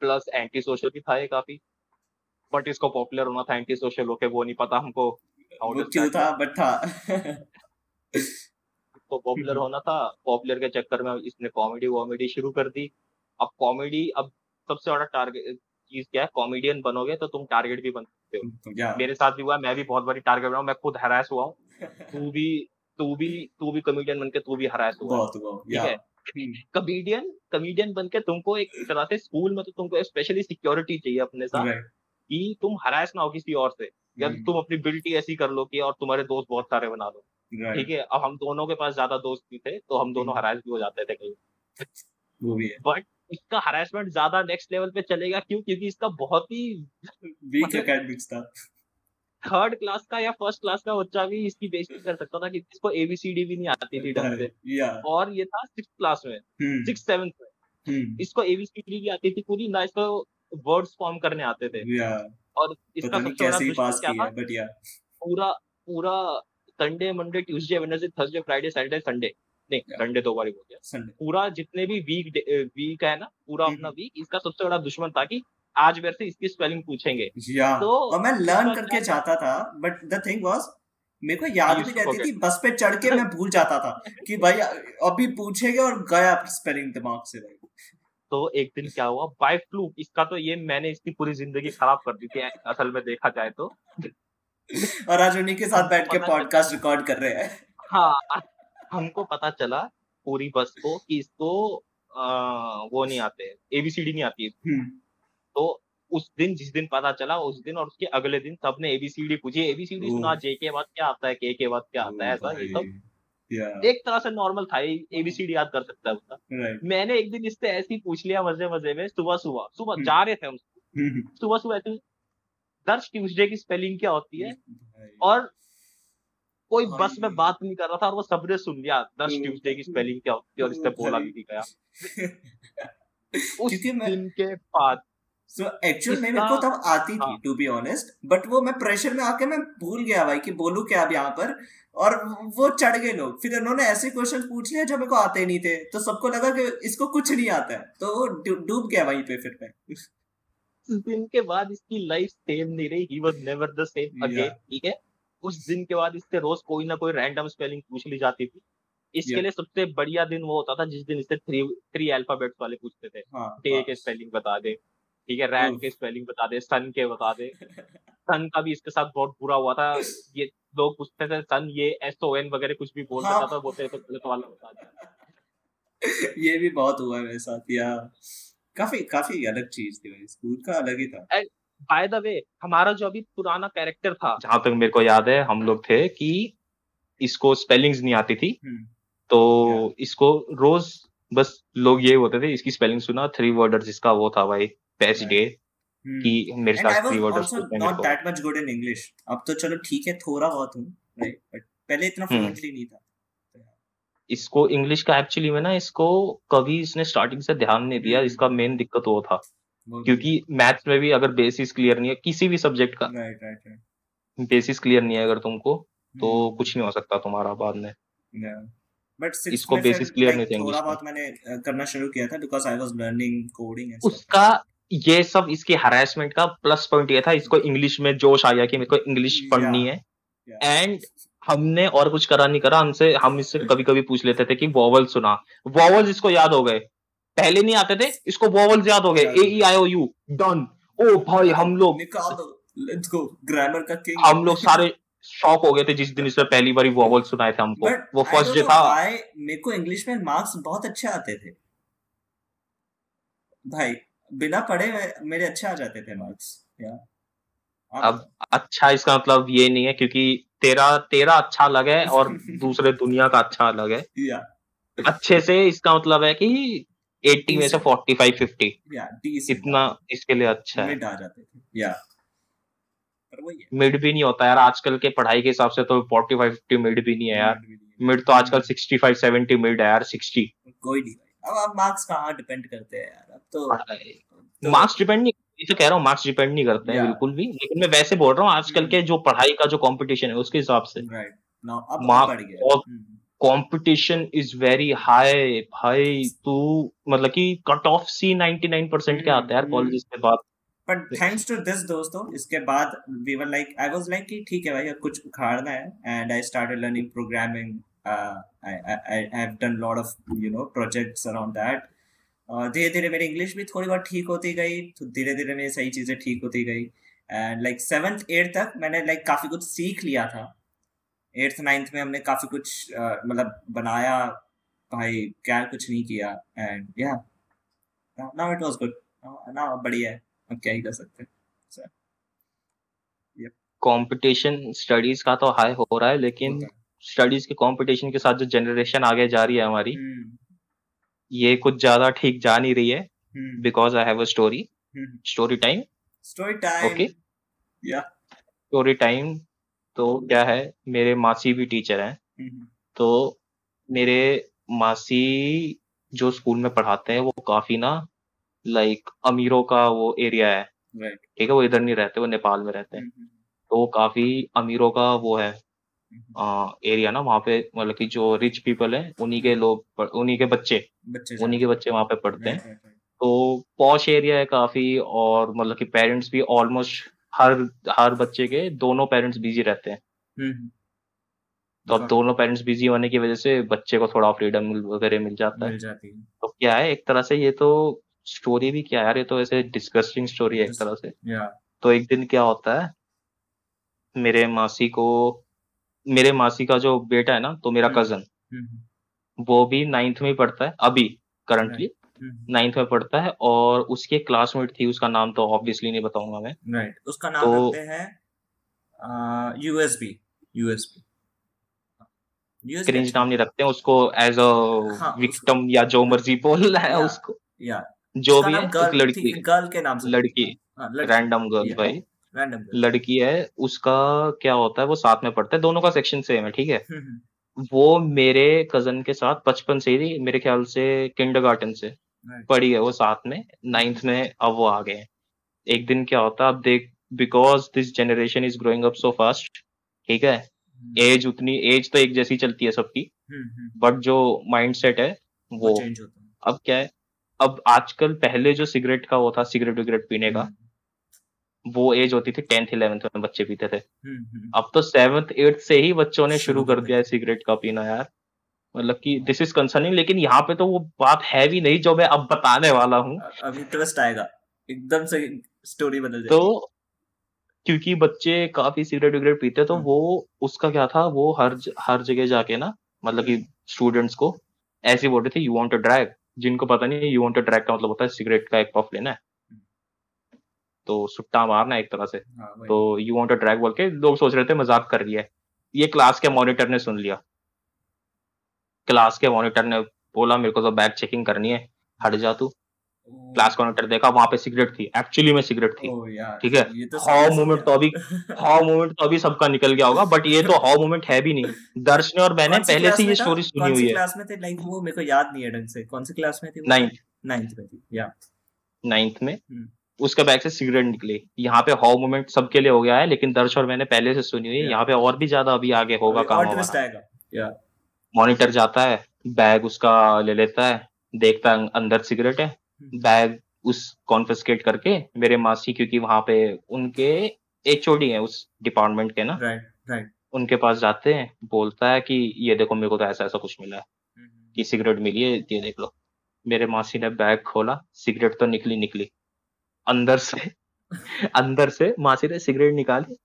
प्लस एंटी सोशल भी था ये काफ़ी। बट इसको पॉपुलर होना था एंटी सोशल होके वो नहीं पता हमको।
था बट था।
तो पॉपुलर होना था। पॉपुलर के चक्कर में इसने कॉमेडी वॉमेडी शुरू कर दी। अब कॉमेडी अब सबसे बड़ा टारगेट चीज़ क्या है? कॉमेडियन बनोगे तो तुम टारगेट भी बन सकते हो। मेरे साथ भी हुआ मैं भी बहुत बड़ी टारगेट बना मैं खुद हरास हुआ हूँ। तू भी तू भी तू भी कॉमेडियन बन के तू भी हरास हुआ ठीक है? कॉमेडियन कॉमेडियन बन के तुमको एक तरह से स्कूल में तो तुमको स्पेशली सिक्योरिटी चाहिए अपने साथ कि तुम हरास ना हो किसी और से। या hmm. तुम अपनी बिल्टी ऐसी कर लो कि और तुम्हारे दोस्त बहुत सारे बना लो। ठीक है? अब हम दोनों के पास ज़्यादा दोस्त भी थे तो हम दोनों हरास hmm. भी हो जाते थे कहीं।
वो भी है।
बट इसका हरासमेंट ज़्यादा नेक्स्ट लेवल पे चलेगा क्यों? क्योंकि इसका बहुत ही
वीक एकेडमिक्स था
थर्ड क्लास का या फ़र्स्ट क्लास का बच्चा भी इसकी बेइज्जती कर सकता था कि इसको एबीसीडी भी नहीं आती थी ढंग से। और ये था सिक्स क्लास में। Six hmm. में। hmm. इसको एबीसीडी भी आती थी पूरी ना इसको वर्ड्स फॉर्म करने आते थे। और इसका सबसे बड़ा दुश्मन क्या था? पूरा पूरा Sunday Monday Tuesday Wednesday Thursday Friday Saturday Sunday नहीं संडे दो बार बोल गया पूरा जितने भी वीक वीक है ना पूरा अपना वीक हम्म, हम्म। इसका सबसे बड़ा दुश्मन था कि आज मेरे से इसकी स्पेलिंग पूछेंगे।
या तो और मैं लर्न करके जाता था बट द थिंग वाज मेरे को याद भी रहती थी बस पे चढ़ के मैं भूल जाता था कि भाई अभी पूछेंगे और गया स्पेलिंग दिमाग से भाई।
तो एक दिन क्या हुआ? बाय फ्लू इसका तो ये मैंने इसकी पूरी ज़िंदगी खराब कर दी थी असल में देखा जाए तो।
और आज उन्हीं के साथ बैठ के पॉडकास्ट रिकॉर्ड कर रहे हैं।
हाँ हमको पता चला पूरी बस को कि इसको आ, वो नहीं आते एबीसीडी नहीं आती हम्म। तो उस दिन जिस दिन पता चला उस दिन और उसके अगले दिन सबने एबीसीडी पूछी एबीसीडी सुना जे के बाद क्या आता है? के के बाद क्या आता है? ऐसा ये सब। एक तरह से नॉर्मल था एबीसीडी याद कर सकता है उसका right. मैंने एक दिन इससे ऐसी पूछ लिया मज़े मज़े में सुबह सुबह सुबह हम्म। जा रहे थे हम हम्म। सुबह सुबह ऐसे दर्श ट्यूसडे की स्पेलिंग क्या होती है? और कोई बस में बात नहीं कर रहा था और वो सबने सुन लिया दर्श ट्यूसडे की स्पेलिंग क्या होती है और इससे बोला भी नहीं गया। उस दिन के बाद
सो एक्चुअल में मेरे को तब आती थी टू बी ऑनेस्ट बट वो मैं प्रेशर में आके मैं भूल गया भाई कि बोलू क्या अब यहाँ पर। और वो चढ़ गए लोग। फिर उन्होंने ऐसे क्वेश्चन पूछ लिया जो मेरे को आते नहीं थे। तो सबको लगा कि इसको कुछ नहीं आता है। तो वो डूब गया वहीं पे फिर मैं।
उस दिन के बाद इसकी लाइफ सेम नहीं रही। He was never the same again ठीक है? उस दिन के बाद इससे रोज कोई ना कोई रैंडम स्पेलिंग पूछ ली जाती थी। इसके लिए सबसे बढ़िया दिन वो होता था जिस दिन इससे थ्री थ्री अल्फाबेट्स वाले पूछते थे। हाँ, डे के स्पेलिंग बता दे ठीक है? रैन के स्पेलिंग बता दे सन के बता दे। सन का भी इसके साथ बहुत बुरा हुआ था। ये लोग पूछते थे सन ये एस ओ एन वगैरह कुछ भी बोल हाँ. था बोलते तो गलत वाला बता
दिया ये भी बहुत हुआ है मेरे साथ या काफ़ी काफ़ी अलग चीज़ थी भाई स्कूल का अलग ही था
बाय द वे हमारा जो अभी पुराना कैरेक्टर था जहाँ तक मेरे को याद है हम लोग थे कि इसको स्पेलिंग्स नहीं आती थी हम्म। तो इसको रोज बस लोग ये होते थे इसकी स्पेलिंग सुना थ्री वर्डर इसका वो था भाई बेस्ट डे.
कि मेरे साथ three words not that much good in English अब तो चलो ठीक है थोड़ा बहुत हूँ राइट बट पहले इतना फ्लुएंटली hmm. नहीं था।
इसको इंग्लिश का एक्चुअली में ना इसको कभी इसने स्टार्टिंग से ध्यान नहीं दिया hmm. इसका मेन दिक्कत वो था। क्योंकि मैथ्स में भी अगर बेसिस क्लियर नहीं है किसी भी सब्जेक्ट का right right right basis clear नहीं है अगर तुमको तो कुछ नहीं हो सकता तुम्हारा बाद में।
बट इसको बेसिस क्लियर नहीं थे थोड़ा बहुत मैंने करना शुरू किया था because I was learning coding and
उसका ये सब इसके हरासमेंट का प्लस पॉइंट ये था। इसको इंग्लिश में जोश आ गया कि मेरे को इंग्लिश पढ़नी है। एंड हमने और कुछ करा नहीं करा। हमसे हम इससे कभी कभी पूछ लेते थे कि वॉवल सुना। वॉवल्स इसको याद हो गए। पहले नहीं आते थे इसको वॉवल्स याद हो गए। ए ई आई ओ यू डन ओ भाई हम लोग
ग्रामर का किंग
हम लोग सारे शॉक हो गए थे जिस दिन इसमें पहली बार वॉवल सुनाए थे हमको। वो फ़र्स्ट डे था।
मेरे को इंग्लिश में मार्क्स बहुत अच्छे आते थे। भाई बिना पढ़े मेरे अच्छे आ जाते थे मार्क्स या
अब अच्छा इसका मतलब ये नहीं है क्योंकि तेरा तेरा अच्छा अलग है और दूसरे दुनिया का अच्छा अलग है। या अच्छे से इसका मतलब है कि 80 में से 45 50 या इतना इसके लिए अच्छा है।
मिड आ जाते थे या
मिड भी नहीं होता यार आजकल के पढ़ाई के हिसाब से तो 45 50 मिड भी नहीं है यार। मिड तो आजकल 65 70 मिड है यार 60
कोई नहीं। अब आप मार्क्स कहाँ डिपेंड करते हैं यार? अब तो
मार्क्स डिपेंड नहीं तो कह रहा हूँ मार्क्स डिपेंड नहीं करते हैं बिल्कुल भी। लेकिन मैं वैसे बोल रहा हूँ आजकल के hmm. जो पढ़ाई का जो कंपटीशन है उसके हिसाब से। कंपटीशन इज़ वेरी हाई भाई तू मतलब कि कट ऑफ़ सी 99 परसेंट के आता है यार कॉलेज hmm. के बाद।
बट थैंक्स टू दिस दोस्तों इसके बाद we were like I was like कि ठीक है भाई अब कुछ उखाड़ना है। And I started learning programming uh, I, I, I have done lot of you know projects around that. धीरे धीरे मेरी इंग्लिश भी थोड़ी बहुत ठीक होती गई तो धीरे धीरे मेरी सही चीज़ें ठीक होती गई। एंड लाइक सेवन्थ एट तक मैंने लाइक like, काफ़ी कुछ सीख लिया था। एट्थ नाइन्थ में हमने काफ़ी कुछ uh, मतलब बनाया। भाई क्या कुछ नहीं किया। एंड या now it was good now बढ़िया है। अब क्या ही कर सकते हैं।
कंपटीशन स्टडीज़ का तो हाई हो रहा है लेकिन स्टडीज़ के कंपटीशन के साथ जो जनरेशन आगे जा रही है हमारी हम्म। ये कुछ ज़्यादा ठीक जा नहीं रही है because I have a story story time
story time okay या
स्टोरी टाइम तो क्या है? मेरे मासी भी टीचर हैं। हम्म। तो मेरे मासी जो स्कूल में पढ़ाते हैं वो काफ़ी ना लाइक अमीरों का वो एरिया है। ठीक right. है? वो इधर नहीं रहते वो नेपाल में रहते हैं। हम्म, तो वो काफ़ी अमीरों का वो है। एरिया ना वहाँ पे मतलब कि जो रिच पीपल है उन्हीं के लोग उन्हीं के बच्चे उन्हीं के बच्चे वहाँ पे पढ़ते हैं। तो पॉश एरिया है काफ़ी और मतलब कि पेरेंट्स भी ऑलमोस्ट हर हर बच्चे के दोनों पेरेंट्स बिज़ी रहते हैं।
हम्म
तो अब दोनों पेरेंट्स बिज़ी होने की वजह से बच्चे को थोड़ा फ्रीडम वगैरह मिल जाता है।
मिल जाती है।
तो क्या है एक तरह से ये तो स्टोरी भी क्या है यार ये तो ऐसे डिस्कस्टिंग स्टोरी है एक तरह से। तो एक दिन क्या होता है मेरे मासी को मेरे मासी का जो बेटा है ना तो मेरा
हम्म।
कज़न
हम्म
वो भी नाइन्थ में पढ़ता है अभी करंटली
हम्म
नाइन्थ में पढ़ता है और उसकी एक क्लासमेट थी उसका नाम तो ऑब्वियसली नहीं बताऊँगा मैं।
राइट उसका नाम
तो-
रखते हैं यूएसबी यूएसबी
क्रिंज नाम नहीं रखते हैं उसको एज अ
हाँ,
विक्टिम या जो मर्ज़ी बोल है उसको।
या।
जो भी है
गर्ल
लड़की।
गर्ल के नाम से।
लड़की।
हाँ,
रैंडम गर्ल भाई।
रैंडम
लड़की है उसका क्या होता है वो साथ में पढ़ता है दोनों का सेक्शन सेम है ठीक है?
हम्म
वो मेरे कज़न के साथ बचपन से ही मेरे ख्याल से किंडरगार्टन से पढ़ी है वो साथ में नाइन्थ में अब वो आ गए हैं। एक दिन क्या होता है अब देख because this generation is growing up so fast ठीक है? एज उतनी एज तो एक जैसी चलती है सबकी बट जो माइंडसेट है
वो
अब क्या है अब आजकल पहले जो सिगरेट का वो था सिगरेट विगरेट पीने का वो एज होती थी टेंथ इलेवेंथ में बच्चे पीते थे।
हम्म, हम्म,
अब तो सेवन्थ एट्थ से ही बच्चों ने
शुरू कर
दिया है सिगरेट का पीना यार। मतलब कि दिस इज़ कंसर्निंग लेकिन यहाँ पे तो वो बात है भी नहीं जो मैं अब बताने वाला हूँ।
अभी ट्विस्ट आएगा। एकदम से स्टोरी बदल
तो क्योंकि बच्चे काफ़ी सिगरेट विगरेट पीते तो
हम्म।
वो उसका क्या था वो हर हर जगह जाके ना मतलब कि स्टूडेंट्स को ऐसे बोल रहे थे यू वांट टू ड्रैग जिनको पता नहीं यू वांट टू ड्रैग का मतलब होता है सिगरेट का एक पफ लेना है। तो सुट्टा मारना एक तरह से।
हाँ,
तो यू वांट टू ड्रैग बोल के लोग सोच रहे थे मज़ाक कर रही है। ये क्लास के मॉनिटर ने सुन लिया। क्लास के मॉनिटर ने बोला मेरे को तो बैग चेकिंग करनी है। हट जा तू। क्लास मॉनिटर देखा वहाँ पे सिगरेट थी। एक्चुअली में सिगरेट थी। ठीक है?
तो
हाउ मोमेंट तो अभी हाउ मोमेंट तो अभी सबका निकल गया होगा बट ये तो हाउ मोमेंट है भी नहीं। दर्श ने और मैंने पहले से ये स्टोरी सुनी हुई है।
क्लास में थे? लाइक वो मेरे को याद नहीं है ढंग से। कौन सी क्लास में थी
नाइन्थ
नाइन्थ में थी या
नाइन्थ में।
हम्म।
उसके बैग से सिगरेट निकली। यहाँ पे हाउ मोमेंट सबके लिए हो गया है लेकिन दर्श और मैंने पहले से सुनी हुई। है
Yeah.
यहाँ पे और भी ज़्यादा अभी आगे होगा काम मॉनिटर जाता है बैग उसका ले लेता है देखता है अंदर सिगरेट है।
हम्म।
बैग उस कॉन्फिस्केट करके मेरे मासी क्योंकि वहाँ पे उनके छोटी है उस डिपार्टमेंट के ना।
राइट राइट
उनके पास जाते हैं बोलता है कि ये देखो मेरे को तो ऐसा ऐसा कुछ मिला है कि सिगरेट मिली है ये देख लो। मेरे मासी ने बैग खोला सिगरेट तो निकली निकली। अंदर से अंदर से मासी ने सिगरेट निकाली।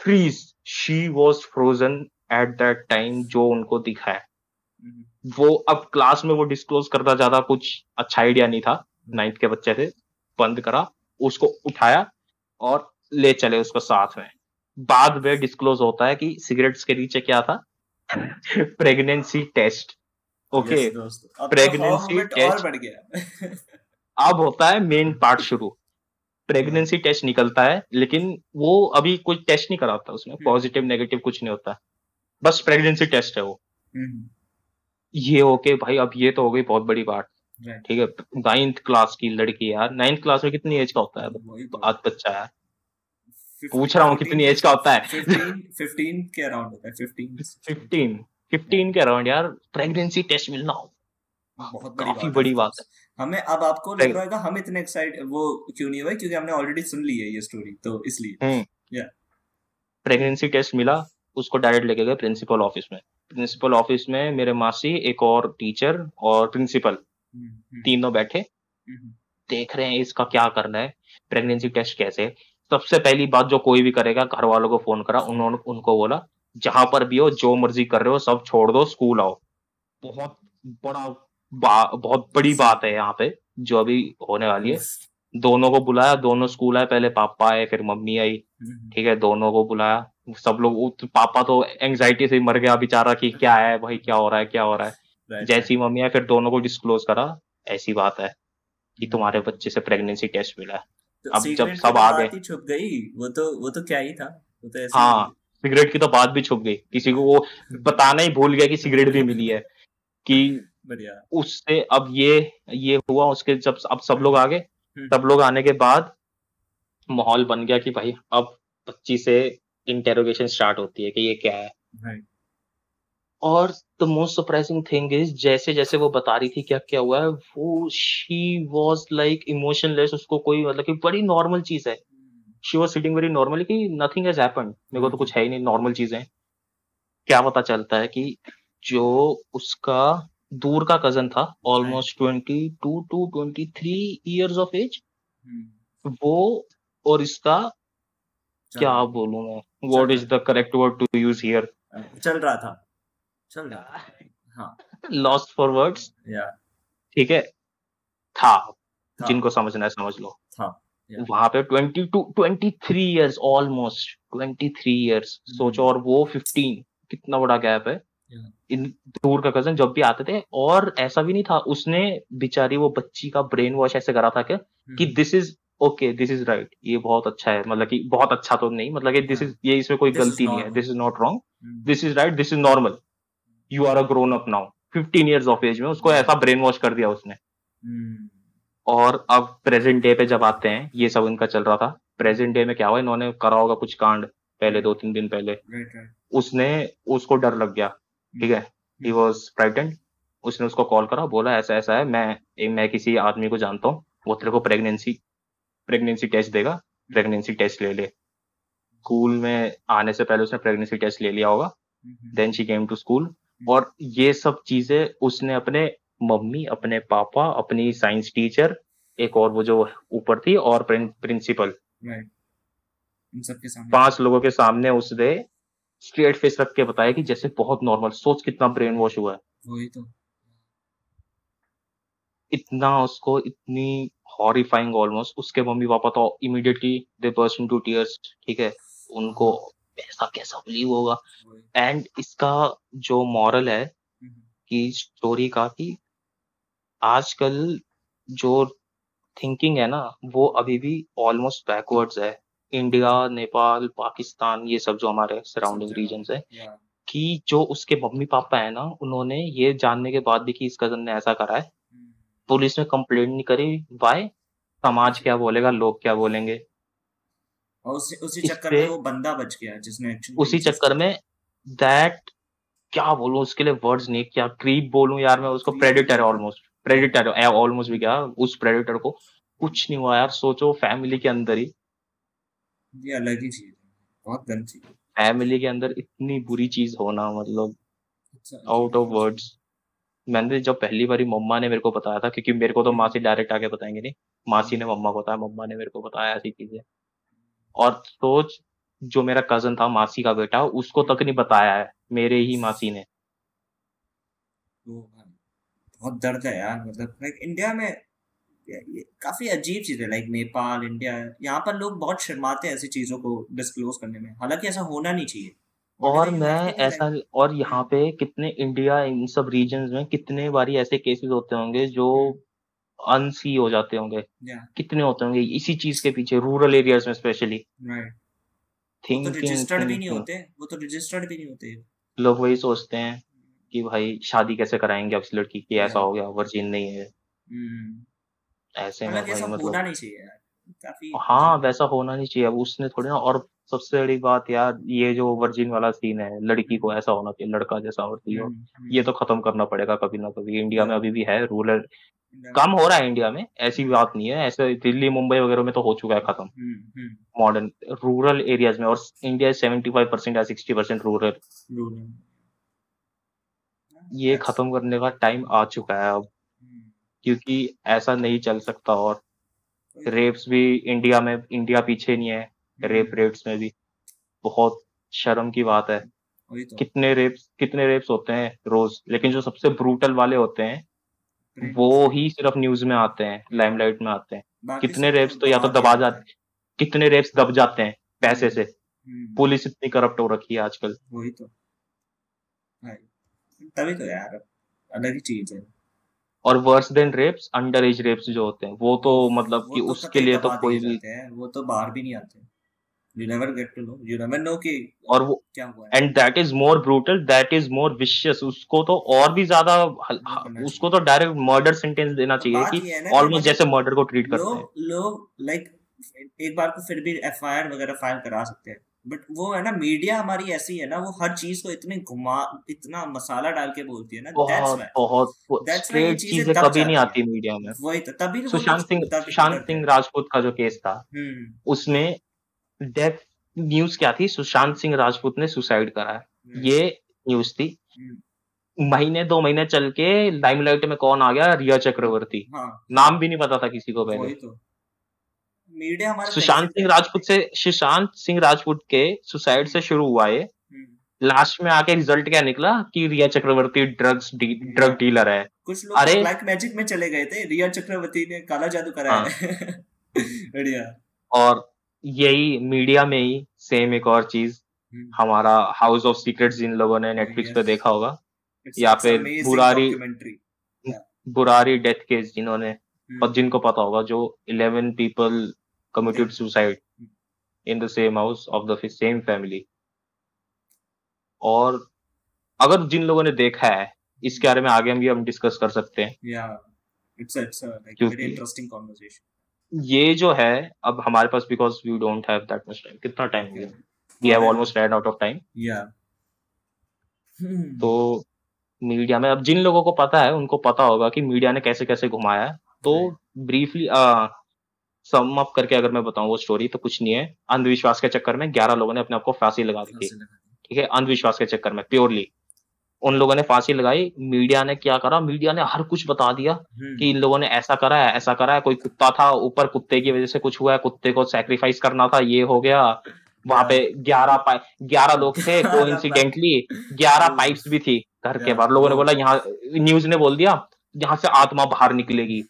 Freeze she was frozen at that time जो उनको दिखा है वो अब क्लास में वो डिस्क्लोज करना ज़्यादा कुछ अच्छा आइडिया नहीं था। नाइन्थ के बच्चे थे बंद करा उसको उठाया और ले चले उसको साथ में। बाद में डिस्क्लोज होता है कि सिगरेट्स के नीचे क्या था? Pregnancy test okay pregnancy.
बढ़ गया।
अब होता है मेन पार्ट शुरू। प्रेगनेंसी टेस्ट निकलता है लेकिन वो अभी कोई टेस्ट नहीं कराता उसमें
हम्म।
पॉजिटिव नेगेटिव कुछ नहीं होता। बस प्रेगनेंसी टेस्ट है वो।
हम्म,
ये ओके भाई अब ये तो हो गई बहुत बड़ी बात। ठीक है नाइन्थ क्लास की लड़की यार। नाइन्थ क्लास में कितनी एज का होता है?
तो।
आज बच्चा यार पूछ रहा हूँ कितनी एज का होता है।
15 15 के अराउंड होता है 15
फिफ्टीन फिफ्टीन के अराउंड यार। प्रेगनेंसी टेस्ट मिलना। काफ़ी बड़ी बात है।
हमें अब आपको लग रहा होगा हम इतने एक्साइट वो क्यों नहीं हुए? क्योंकि हमने ऑलरेडी सुन ली है ये स्टोरी तो इसलिए।
हम्म। प्रेगनेंसी टेस्ट मिला उसको डायरेक्ट लेके गए प्रिंसिपल ऑफ़िस में। प्रिंसिपल ऑफ़िस में मेरे मासी एक और टीचर और प्रिंसिपल
हम्म, हम्म,
तीनों बैठे।
हम्म,
देख रहे हैं इसका क्या करना है प्रेगनेंसी टेस्ट कैसे। सबसे पहली बात जो कोई भी करेगा घर वालों को फ़ोन करा उन्होंने उनको बोला जहाँ पर भी हो जो मर्ज़ी कर रहे हो सब छोड़ दो स्कूल आओ। बहुत बड़ा बहुत बड़ी बात है यहाँ पे जो अभी होने वाली है। दोनों को बुलाया दोनों स्कूल आए पहले पापा आए फिर मम्मी आई।
हम्म,
ठीक है दोनों को बुलाया। सब लोग पापा तो एंजाइटी से मर गया बेचारा कि क्या है भाई क्या हो रहा है क्या हो रहा है। जैसी मम्मी आए फिर दोनों को डिस्क्लोज करा ऐसी बात है कि तुम्हारे बच्चे से प्रेगनेंसी टेस्ट मिला है।
तो
अब जब सब
तो
आ गए।
छुप गई वो तो वो तो क्या ही था वो तो ऐसे
हाँ सिगरेट की तो बात भी छुप गई। किसी को वो बताना ही भूल गया कि सिगरेट भी मिली है कि उससे अब ये ये हुआ उसके जब अब सब लोग आ गए। सब लोग आने के बाद माहौल बन गया कि भाई अब बच्ची से इंटेरोगेशन स्टार्ट होती है कि ये क्या है। और the most surprising thing is जैसे जैसे वो बता रही थी क्या क्या हुआ है वो शी वॉज़ लाइक इमोशनलेस उसको कोई मतलब कि बड़ी नॉर्मल चीज़ है। She was sitting very normally कि नथिंग हैज़ हैपेंड मेरे को तो कुछ है ही नहीं नॉर्मल चीज़ें। क्या पता चलता है कि जो उसका दूर का कज़न था almost twenty two to twenty three years of age वो और इसका क्या बोलूँ मैं? What is the correct word to use here
चल रहा था। चल रहा हाँ।
लॉस्ट फॉर वर्ड्स ठीक है। था, जिनको समझना है समझ लो।
था।
वहाँ पे twenty two twenty three years almost twenty three years सोचो और वो फिफ्टीन कितना बड़ा गैप है। इन दूर का कज़न जब भी आते थे और ऐसा भी नहीं था उसने बिचारी वो बच्ची का ब्रेन वॉश ऐसे करा था कि this is okay this is right ये बहुत अच्छा है मतलब कि बहुत अच्छा तो नहीं मतलब कि दिस इज़ ये इसमें कोई this गलती नहीं है this is not wrong this is right this is normal you are a grown up now fifteen years of age में उसको ऐसा ब्रेन वॉश कर दिया उसने। hmm. और अब प्रेजेंट डे पे जब आते हैं ये सब इनका चल रहा था प्रेजेंट डे में क्या हुआ इन्होंने करा होगा कुछ कांड पहले दो तीन दिन पहले उसने उसको डर लग गया। ठीक है? ही वॉज़ फ्राइटेंड उसने उसको कॉल करा बोला ऐसा ऐसा है मैं मैं किसी आदमी को जानता हूँ वो तेरे को प्रेगनेंसी प्रेगनेंसी टेस्ट देगा प्रेगनेंसी टेस्ट ले ले। स्कूल में आने से पहले उसने प्रेगनेंसी टेस्ट ले लिया होगा। Then she came to school और ये सब चीज़ें उसने अपने मम्मी अपने पापा अपनी साइंस टीचर एक और वो जो ऊपर थी और प्रिंसिपल पाँच लोगों के सामने उसने स्ट्रेट फेस रख के बताया कि जैसे बहुत नॉर्मल सोच कितना ब्रेन वॉश हुआ है।
वही तो।
इतना उसको इतनी हॉरिफाइंग ऑलमोस्ट उसके मम्मी पापा तो immediately they burst into tears ठीक है? उनको ऐसा कैसा बिलीव होगा? एंड इसका जो मॉरल है हम्म। कि स्टोरी का कि आजकल जो थिंकिंग है ना वो अभी भी ऑलमोस्ट बैकवर्ड्स है। इंडिया नेपाल पाकिस्तान ये सब जो हमारे सराउंडिंग रीजन है कि जो उसके मम्मी पापा है ना उन्होंने ये जानने के बाद भी कि इस कज़न ने ऐसा करा है। Hmm. पुलिस ने कंप्लेंट नहीं करी वाई समाज क्या बोलेगा लोग क्या बोलेंगे?
और उसी उसी चक्कर में वो बंदा बच गया जिसने
उसी चक्कर में दैट क्या बोलूँ उसके लिए वर्ड्स नहीं क्या क्रीप बोलूँ यार मैं उसको प्रेडिटर ऑलमोस्ट प्रेडिटर ऑलमोस्ट भी क्या उस प्रेडिटर को। कुछ नहीं हुआ यार सोचो फैमिली के अंदर ही।
ये अलग ही चीज़ है बहुत गंद चीज़
फैमिली के अंदर इतनी बुरी चीज़ होना मतलब आउट ऑफ़ वर्ड्स मैंने जब पहली बारी मम्मा ने मेरे को बताया था क्योंकि मेरे को तो मासी डायरेक्ट आके बताएँगे नहीं। मासी ने मम्मा को बताया मम्मा ने मेरे को बताया ऐसी चीज़ें। और सोच जो मेरा कज़न था मासी का बेटा उसको तक नहीं बताया है मेरे ही मासी ने।
बहुत दर्द है यार मतलब लाइक इंडिया में काफ़ी अजीब चीज़ है लाइक नेपाल इंडिया यहाँ पर लोग बहुत शर्माते हैं ऐसी चीज़ों को डिस्क्लोज करने में। हालाँकि ऐसा होना नहीं चाहिए।
और मैं ऐसा और यहाँ पे कितने इंडिया इन सब रीजन में कितने बारी ऐसे केसेस होते होंगे जो अनसी हो जाते होंगे। कितने होते होंगे इसी चीज़ के पीछे रूरल एरियाज़ में स्पेशली
थिंक रजिस्टर्ड भी नहीं होते वो तो रजिस्टर्ड भी नहीं होते।
लोग वही सोचते हैं कि भाई शादी कैसे कराएँगे अब इस लड़की की ऐसा हो गया वर्जिन नहीं है। Hmm. ऐसे में भाई मतलब होना नहीं चाहिए काफ़ी हाँ वैसा होना नहीं चाहिए। अब उसने थोड़ी ना और सबसे बड़ी बात यार ये जो वर्जिन वाला सीन है लड़की को ऐसा होना चाहिए लड़का जैसा होती हो हम्म, हम्म। ये तो खत्म करना पड़ेगा कभी ना कभी। इंडिया में अभी भी है रूरल कम हो रहा है इंडिया में ऐसी बात नहीं है। ऐसे दिल्ली मुंबई वगैरह में तो हो चुका है खत्म। मॉडर्न रूरल एरियाज़ में और इंडिया सेवेंटी फाइव परसेंट या सिक्सटी परसेंट रूरल ये खत्म करने का टाइम आ चुका है अब। क्योंकि ऐसा नहीं चल सकता और रेप्स भी इंडिया में इंडिया पीछे नहीं है रेप रेट्स में भी। बहुत शर्म की बात है। तो। कितने रेप्स कितने रेप्स होते हैं रोज? लेकिन जो सबसे ब्रूटल वाले होते हैं वो ही सिर्फ़ न्यूज़ में आते हैं लाइमलाइट में आते हैं। कितने रेप्स तो या तो दबा जाते कितने रेप्स दब जाते हैं पैसे से। हम्म। पुलिस इतनी करप्ट हो रखी है आजकल।
वही तो। तभी तो यार अलग ही चीज़ है।
और worse than rapes under age rapes जो होते हैं वो तो मतलब कि तो उसके लिए तो कोई भी
वो तो बाहर भी नहीं आते। You never get to know you never know कि
और वो क्या हुआ है। and that is more brutal that is more vicious उसको तो और भी ज़्यादा उसको तो डायरेक्ट मर्डर सेंटेंस देना चाहिए कि ऑलमोस्ट जैसे मर्डर को ट्रीट करते हैं।
लोग लाइक एक बार को फिर भी एफआईआर वगैरह फ़ाइल करा सकते हैं। बट वो है ना मीडिया हमारी ऐसी है ना वो हर चीज़ को इतने घुमा इतना मसाला डाल के बोलती है ना
बहुत बहुत स्ट्रेट चीज़ें कभी नहीं आती मीडिया में।
वही तो तभी
सुशांत सिंह सुशांत सिंह राजपूत का जो केस था हम्म। उसमें डेथ न्यूज़ क्या थी? सुशांत सिंह राजपूत ने सुसाइड करा है। हम्म। ये न्यूज़ थी। हम्म। महीने दो महीने चल के लाइमलाइट में कौन आ गया? रिया चक्रवर्ती। हाँ, नाम भी नहीं पता था किसी को पहले। तो। मीडिया हमारे सुशांत सिंह राजपूत से सुशांत सिंह राजपूत के सुसाइड से शुरू हुआ है लास्ट हम्म। में आके रिज़ल्ट क्या निकला कि रिया चक्रवर्ती ड्रग्स डी, ड्रग डीलर है।
कुछ लोग अरे। ब्लैक मैजिक में चले गए थे। रिया चक्रवर्ती ने काला जादू कराया हाँ। बढ़िया।
और यही मीडिया में ही सेम एक और चीज़। हम्म। हमारा हाउस ऑफ़ सीक्रेट्स जिन लोगों ने नेटफ्लिक्स पे देखा होगा। या फिर बुरारी बुरारी डेथ केस जिन्होंने और हम्म। जिनको पता होगा जो eleven people committed suicide in the same house of the same family. और अगर जिन लोगों ने देखा है इसके बारे में आगे हम भी हम डिस्कस कर सकते हैं। ये जो है अब हमारे पास because we don't have that much time कितना टाइम हो गया? We have almost run out of time तो मीडिया में अब जिन लोगों को पता है उनको पता होगा कि मीडिया ने कैसे कैसे घुमाया है। तो ब्रीफली सम अप करके अगर मैं बताऊँ वो स्टोरी तो कुछ नहीं है। अंधविश्वास के चक्कर में ग्यारह लोगों ने अपने आप को फांसी लगा दी थी। ठीक है? अंधविश्वास के चक्कर में प्योरली उन लोगों ने फांसी लगाई। मीडिया ने क्या करा? मीडिया ने हर कुछ बता दिया हम्म। कि इन लोगों ने ऐसा करा है ऐसा करा है। कोई कुत्ता था ऊपर कुत्ते की वजह से कुछ हुआ है। कुत्ते को सेक्रीफाइस करना था ये हो गया। वहाँ पे ग्यारह ग्यारह लोग थे को इंसिडेंटली ग्यारह पाइप्स भी थी घर के बाहर। लोगों ने बोला यहाँ न्यूज़ ने बोल दिया यहाँ से आत्मा बाहर निकलेगी।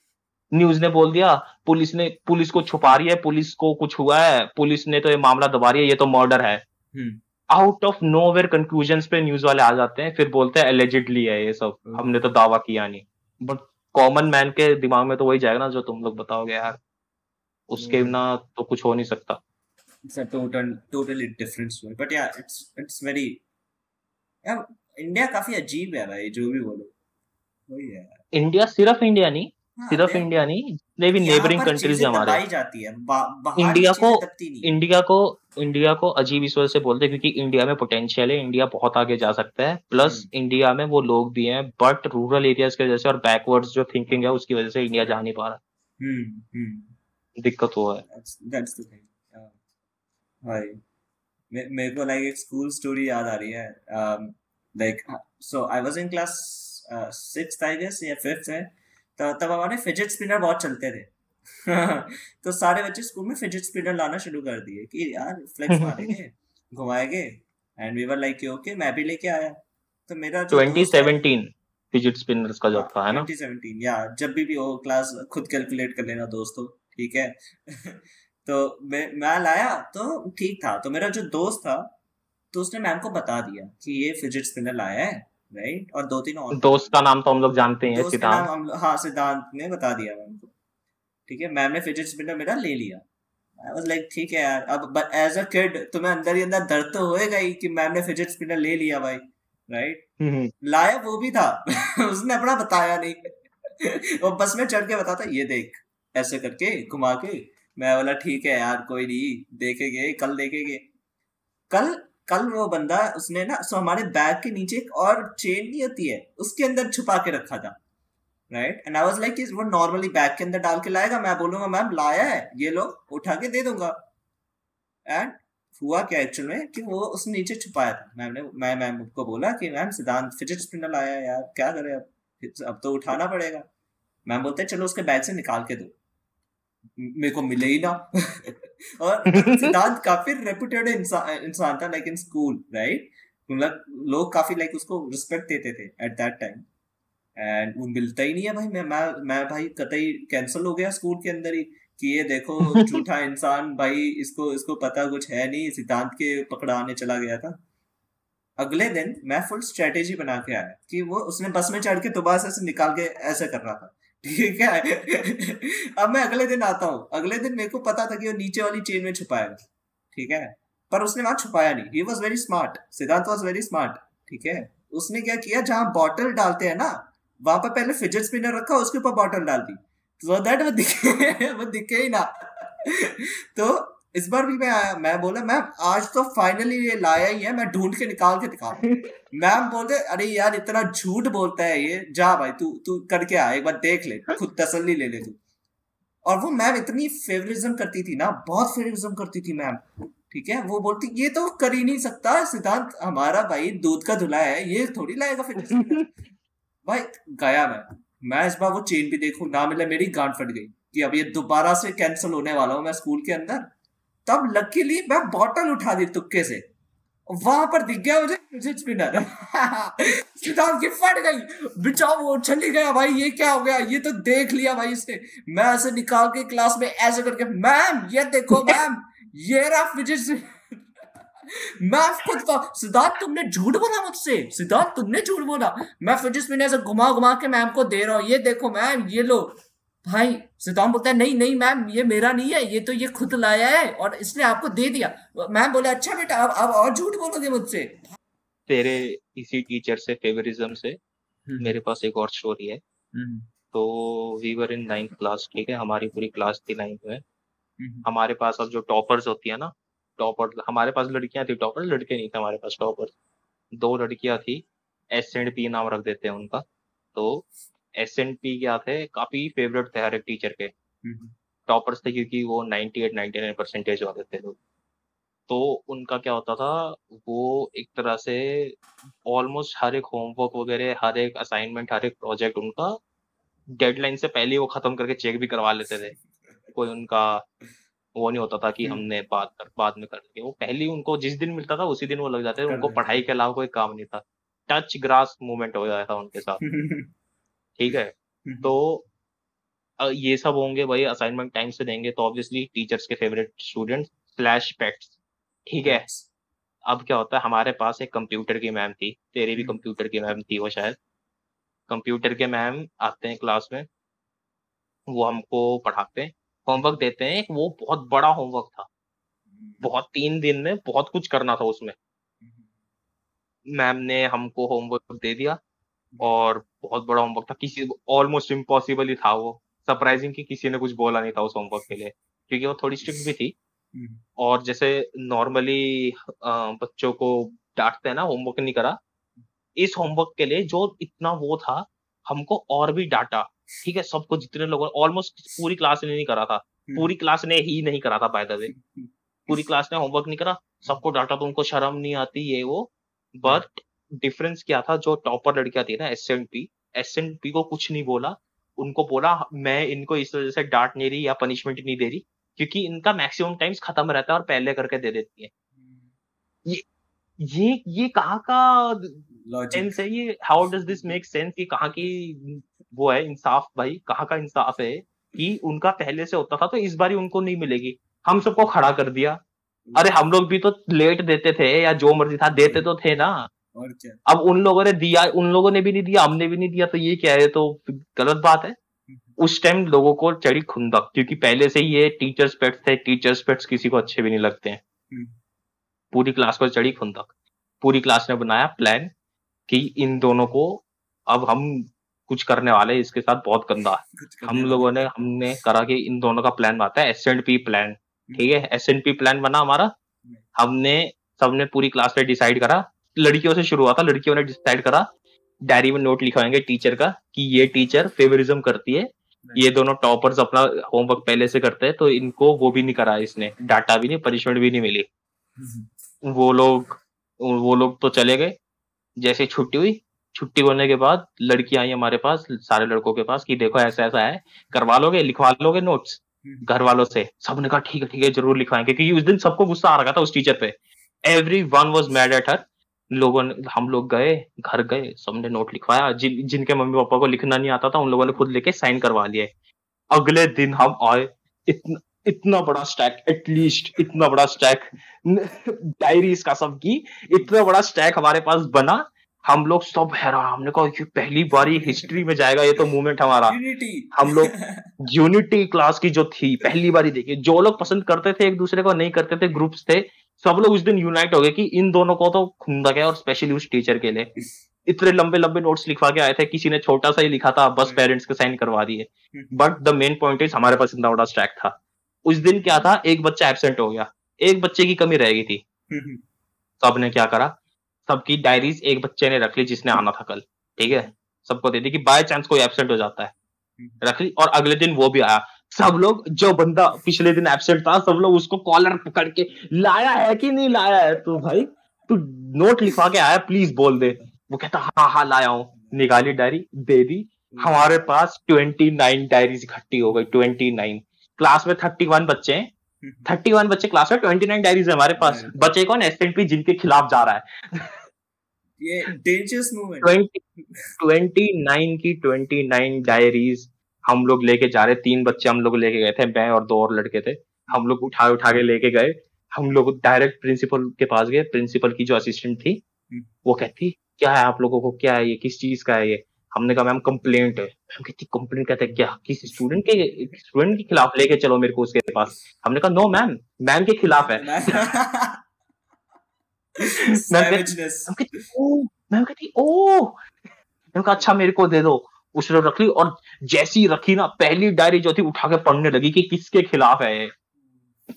न्यूज़ ने बोल दिया पुलिस ने पुलिस को छुपा रही है पुलिस को कुछ हुआ है पुलिस ने तो ये मामला दबा रही है ये तो मर्डर है। Out of nowhere conclusion पे न्यूज़ वाले आ जाते हैं फिर बोलते हैं एलिजिडली है ये सब हम्म। हमने तो दावा किया नहीं। बट कॉमन मैन के दिमाग में तो वही जाएगा ना जो तुम लोग बताओगे यार। उसके हम्म। बिना तो कुछ हो नहीं सकता।
It's a total totally different story but yeah it's it's very यार इंडिया काफ़ी अजीब है भाई जो भी बोलो। वही है।
इंडिया सिर्फ़ इंडिया नहीं सिर्फ़ इंडिया नहीं जितने भी नेबरिंग कंट्रीज़ है हमारे
जाती है
इंडिया को इंडिया को इंडिया को अजीब वजह से बोलते हैं क्योंकि इंडिया में पोटेंशियल है इंडिया बहुत आगे जा सकता है प्लस इंडिया हम्म। में वो लोग भी हैं बट रूरल एरियाज़ की वजह से और बैकवर्ड्स जो थिंकिंग है उसकी वजह से इंडिया जा नहीं पा रहा। हम्म, हम्म। दिक्कत हुआ है।
मेरे को लाइक एक स्कूल स्टोरी याद आ रही है like so I was in class six I guess या फिफ्थ है तो तब हमारे फिजिट स्पिनर बहुत चलते थे। तो सारे बच्चे स्कूल में फिजिट स्पिनर लाना शुरू कर दिए कि यार फ्लेक्स मारेंगे घुमाएँगे and we were like okay मैं भी लेके आया। तो मेरा
जो 2017 फिजिट स्पिनर्स का जब था है ना?
2017 या जब भी भी हो क्लास खुद कैलकुलेट कर लेना दोस्तों ठीक है? तो मैं मैं लाया तो ठीक था। तो मेरा जो दोस्त था तो उसने मैम को बता दिया कि ये फिजिट स्पिनर लाया है। राइट और दो तीन और
दोस्त का नाम तो हम लोग जानते हैं
सिद्धांत। हाँ सिद्धांत ने बता दिया मैम को। ठीक है मैम ने फिजिट स्पिनर मेरा ले लिया। आई वाज लाइक ठीक है यार अब एज अ किड तुम्हें अंदर ही अंदर दर्द तो होएगा ही कि मैम ने फिजिट स्पिनर ले लिया भाई। Right hmm, hmm. लाया वो भी था। उसने अपना बताया नहीं। वो बस में चढ़ के बताता ये देख ऐसे करके घुमा के। मैं बोला ठीक है यार कोई नहीं देखेंगे कल देखेंगे। कल कल वो बंदा, उसने ना, सो हमारे बैग के नीचे एक और चेन नहीं होती है, उसके अंदर छुपा के रखा था right and I was like वो नॉर्मली बैग के अंदर डाल के लाएगा? मैं बोलूँगा, मैम, लाया है, ये लो, उठा के दे दूँगा. एंड हुआ क्या एक्चुअल में कि वो उसने नीचे छुपाया था। मैम ने, मैं, मैम को बोला कि, मैम, सिद्धांत फिजिट स्पिनर लाया है यार, क्या करे अब? अब तो उठाना पड़ेगा। मैम बोलते चलो उसके बैग से निकाल के दो। मेरे को मिले ही ना। और सिद्धांत काफ़ी रेपुटेड इंसान था लाइक इन स्कूल राइट मतलब लोग काफ़ी लाइक उसको रिस्पेक्ट देते थे एट दैट टाइम एंड वो मिलता ही नहीं है भाई। मैं मैं मैं भाई कतई कैंसिल हो गया स्कूल के अंदर ही कि ये देखो झूठा इंसान भाई इसको इसको पता कुछ है नहीं सिद्धांत के पकड़ाने चला गया था। अगले दिन मैं फुल स्ट्रेटेजी बना के आया कि वो उसने बस में चढ़ के दोबारा से निकाल के ऐसे कर रहा था। ठीक है? अब मैं अगले दिन आता हूँ। अगले दिन मेरे को पता था कि वो नीचे वाली चेन में छुपाएगा ठीक है? पर उसने वहाँ छुपाया नहीं। He was very smart Siddhant was very smart ठीक है? उसने क्या किया? जहाँ बॉटल डालते हैं ना, वहाँ पर पहले फिजिट स्पिनर रखा, उसके ऊपर बॉटल डाल दी। सो दैट वो दिखे वो दिखे ही ना। तो इस बार भी मैं आया मैं बोला मैम आज तो फाइनली ये लाया ही है मैं ढूंढ के निकाल के दिखा मैम बोलते अरे यार इतना झूठ बोलता है ये जा भाई तू तू करके आ एक बार देख ले खुद तसल्ली ले ले तू। और वो मैम इतनी फेवरिज्म करती थी ना बहुत फेवरिज्म करती थी मैम ठीक है? वो बोलती ये तो कर ही नहीं सकता सिद्धांत हमारा भाई दूध का धुला है ये थोड़ी लाएगा फिर। भाई गया मैं। मैं इस बार वो चेन भी देखू ना मिले मेरी गांड फट गई कि अब ये दोबारा से कैंसिल होने वाला हूँ मैं स्कूल के अंदर। तब लकीली मैं बॉटल उठा दी तुक्के से। वहाँ पर दिख गया मुझे स्पिनर सिद्धांत की फट गई। बिचाओ वो चली गया भाई, ये क्या हो गया? ये तो देख लिया भाई इसने। मैं ऐसे निकाल के क्लास में ऐसे करके मैम ये देखो मैम ये रहा फिजिक्स मैं खुद का, सिद्धार्थ, तुमने झूठ बोला मुझसे? सिद्धार्थ, तुमने झूठ बोला? मैं फिजिक्स में ऐसे घुमा घुमा के मैम को दे रहा हूँ। ये देखो मैम ये लो। भाई सिद्धांत बोलता है नहीं नहीं मैम ये मेरा नहीं है ये तो ये खुद लाया है और इसने आपको दे दिया। मैम बोले अच्छा बेटा अब अब और झूठ बोलोगे मुझसे?
तेरे इसी टीचर से फेवरिज्म से हम्म। मेरे पास एक और स्टोरी है। हम्म। तो we were in ninth class ठीक है? हमारी पूरी क्लास थी नाइन्थ में। हम्म। हमारे पास अब जो टॉपर्स होती है ना टॉपर हमारे पास लड़कियाँ थी टॉपर लड़के नहीं थे हमारे पास टॉपर दो लड़कियाँ थी एस एंड पी नाम रख देते हैं उनका। तो एस एंड पी क्या थे काफ़ी फेवरेट थे हर एक टीचर के। टॉपर्स थे क्योंकि वो 98 99 परसेंटेज वाले थे लोग। तो उनका क्या होता था वो एक तरह से ऑलमोस्ट हर एक होमवर्क वगैरह हर एक असाइनमेंट हर एक प्रोजेक्ट उनका डेडलाइन से पहले वो खत्म करके चेक भी करवा लेते थे। कोई उनका वो नहीं होता था कि हम्म। हमने बात कर बाद में कर वो पहले उनको जिस दिन मिलता था उसी दिन वो लग जाते थे उनको पढ़ाई के अलावा कोई काम नहीं था। टच ग्रास मूवमेंट हो जाता था उनके साथ। ठीक है? हम्म। तो ये सब होंगे भाई असाइनमेंट टाइम से देंगे तो ऑब्वियसली टीचर्स के फेवरेट स्टूडेंट स्लैश पेट्स ठीक है? अब क्या होता है हमारे पास एक कंप्यूटर की मैम थी तेरी भी कंप्यूटर हम्म। की मैम थी वो शायद। कंप्यूटर के मैम आते हैं क्लास में वो हमको पढ़ाते हैं होमवर्क देते हैं वो बहुत बड़ा होमवर्क था। बहुत तीन दिन में बहुत कुछ करना था उसमें। मैम ने हमको होमवर्क दे दिया और बहुत बड़ा होमवर्क था। किसी ऑलमोस्ट इम्पॉसिबल ही था वो। सरप्राइजिंग कि किसी ने कुछ बोला नहीं था उस होमवर्क के लिए क्योंकि वो थोड़ी स्ट्रिक्ट भी थी। और जैसे नॉर्मली बच्चों को डांटते हैं ना होमवर्क नहीं करा इस होमवर्क के लिए जो इतना वो था हमको और भी डांटा। ठीक है सबको जितने लोगों ने ऑलमोस्ट पूरी क्लास ने नहीं करा था। हम्म। पूरी क्लास ने ही नहीं करा था बाय द वे पूरी क्लास ने होमवर्क नहीं करा सबको डाटा तो उनको शर्म नहीं आती ये वो। बट डिफरेंस क्या था? जो टॉपर लड़कियाँ थी ना S N P S N P को कुछ नहीं बोला। उनको बोला मैं इनको इस वजह से डांट नहीं रही या पनिशमेंट नहीं दे रही क्योंकि इनका मैक्सिमम टाइम्स खत्म रहता है और पहले करके दे देती है। ये ये ये कहाँ का सेंस है ये? How does this make sense ये कहाँ की वो है इंसाफ भाई? कहाँ का इंसाफ है कि उनका पहले से होता था तो इस बार उनको नहीं मिलेगी। हम सबको खड़ा कर दिया। अरे हम लोग भी तो लेट देते थे या जो मर्ज़ी था देते तो थे ना। और क्या? अब उन लोगों ने दिया उन लोगों ने भी नहीं दिया हमने भी नहीं दिया तो ये क्या है? तो गलत बात है। हम्म। उस टाइम लोगों को चढ़ी खुंदक क्योंकि पहले से ही ये टीचर्स पेट्स थे टीचर्स पेट्स किसी को अच्छे भी नहीं लगते हैं। हम्म। पूरी क्लास को चढ़ी खुंदक। पूरी क्लास ने बनाया प्लान कि इन दोनों को अब हम कुछ करने वाले इसके साथ बहुत गंदा है। हम लोगों ने हमने करा कि इन दोनों का प्लान बनाता है एस एंड पी प्लान ठीक है? एस एंड पी प्लान बना हमारा। हमने सबने पूरी क्लास में डिसाइड करा लड़कियों से शुरू हुआ था लड़कियों ने डिसाइड करा डायरी में नोट लिखवाएँगे टीचर का कि ये टीचर फेवरिज्म करती है। ये दोनों टॉपर्स अपना होमवर्क पहले से करते हैं तो इनको वो भी नहीं करा इसने डाटा भी नहीं पनिशमेंट भी नहीं मिली। हम्म। वो लोग वो लोग तो चले गए। जैसे छुट्टी हुई छुट्टी होने के बाद लड़की आई हमारे पास सारे लड़कों के पास कि देखो ऐसा ऐसा है करवा लोगे लिखवा लोगे नोट्स हम्म। घर वालों से। सबने कहा ठीक है ठीक है ज़रूर लिखवाएँगे क्योंकि उस दिन सबको गुस्सा आ रहा था उस टीचर पे। Everyone was mad at her लोगों ने हम लोग गए घर गए सबने नोट लिखवाया। जिन जिनके मम्मी पापा को लिखना नहीं आता था उन लोगों ने खुद लेके साइन करवा लिए। अगले दिन हम आए इतना इतना बड़ा स्टैक एटलीस्ट इतना बड़ा स्टैक डायरीज का सब की इतना बड़ा स्टैक हमारे पास बना। हम लोग सब हैरान हमने कहा कि पहली बार ये हिस्ट्री में जाएगा ये तो मूवमेंट हमारा। हम लोग यूनिटी क्लास की जो थी पहली बार ही देखिए जो लोग पसंद करते थे एक दूसरे को नहीं करते थे ग्रुप्स थे सब लोग उस दिन यूनाइट हो गए कि इन दोनों को तो खुंदा गया और स्पेशली उस टीचर के लिए। इतने लंबे लंबे नोट्स लिखवा के आए थे किसी ने छोटा सा ही लिखा था बस पेरेंट्स के साइन करवा दिए। But the main point is हमारे पास इतना बड़ा स्टैक था। उस दिन क्या था एक बच्चा एबसेंट हो गया। एक बच्चे की कमी रह गई थी। सबने क्या करा सबकी डायरीज एक बच्चे ने रख ली जिसने आना था कल। ठीक है? सबको दे दी कि बाय चांस कोई एबसेंट हो जाता है। रख ली और अगले दिन वो भी आया। सब लोग जो बंदा पिछले दिन एबसेंट था सब लोग उसको कॉलर पकड़ के लाया है कि नहीं लाया है तो भाई? तू नोट लिखवा के आया प्लीज़ बोल दे। वो कहता हाँ हाँ लाया हूँ। निकाली डायरी दे दी। हमारे पास ट्वेंटी नाइन डायरीज इकट्ठी हो गई ट्वेंटी नाइन क्लास में थर्टी वन बच्चे हैं। थर्टी वन बच्चे क्लास में ट्वेंटी नाइन डायरीज है हमारे पास। बच्चे कौन? एस जिनके खिलाफ जा रहा है।
ये डेंजरस मूवमेंट
ट्वेंटी नाइन की ट्वेंटी नाइन डायरीज हम लोग लेके जा रहे तीन बच्चे हम लोग लेके गए थे मैं और दो और लड़के थे। हम लोग उठा उठा के लेके गए। हम लोग डायरेक्ट प्रिंसिपल के पास गए। प्रिंसिपल की जो असिस्टेंट थी हम्म। वो कहती क्या है आप लोगों को? क्या है ये? किस चीज़ का है ये? हमने कहा मैम कंप्लेंट है। मैम कहती कंप्लेंट कहते क्या? किसी स्टूडेंट के स्टूडेंट के खिलाफ लेके चलो मेरे को उसके पास? हमने कहा नो मैम मैम के खिलाफ है। मैम कहती ओ मैम कहती ओ मैम कहा अच्छा मेरे को दे दो। उसने रख ली और जैसी रखी ना पहली डायरी जो थी उठा के पढ़ने लगी कि किसके खिलाफ है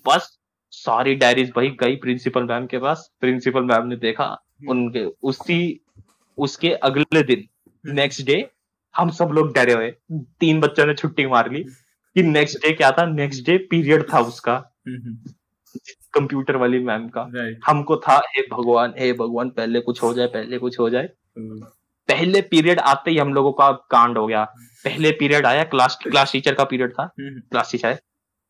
बस सारी डायरीज भाई गई प्रिंसिपल मैम के पास। प्रिंसिपल मैम ने देखा हम्म। उनके उसी उसके अगले दिन नेक्स्ट डे हम सब लोग डरे हुए। तीन बच्चों ने छुट्टी मार ली कि नेक्स्ट डे क्या था? नेक्स्ट डे पीरियड था उसका। कंप्यूटर वाली मैम का। हमको था हे भगवान हे भगवान पहले कुछ हो जाए पहले कुछ हो जाए। हम्म। पहले पीरियड आते ही हम लोगों का कांड हो गया। पहले पीरियड आया क्लास क्लास टीचर का पीरियड था। क्लास टीचर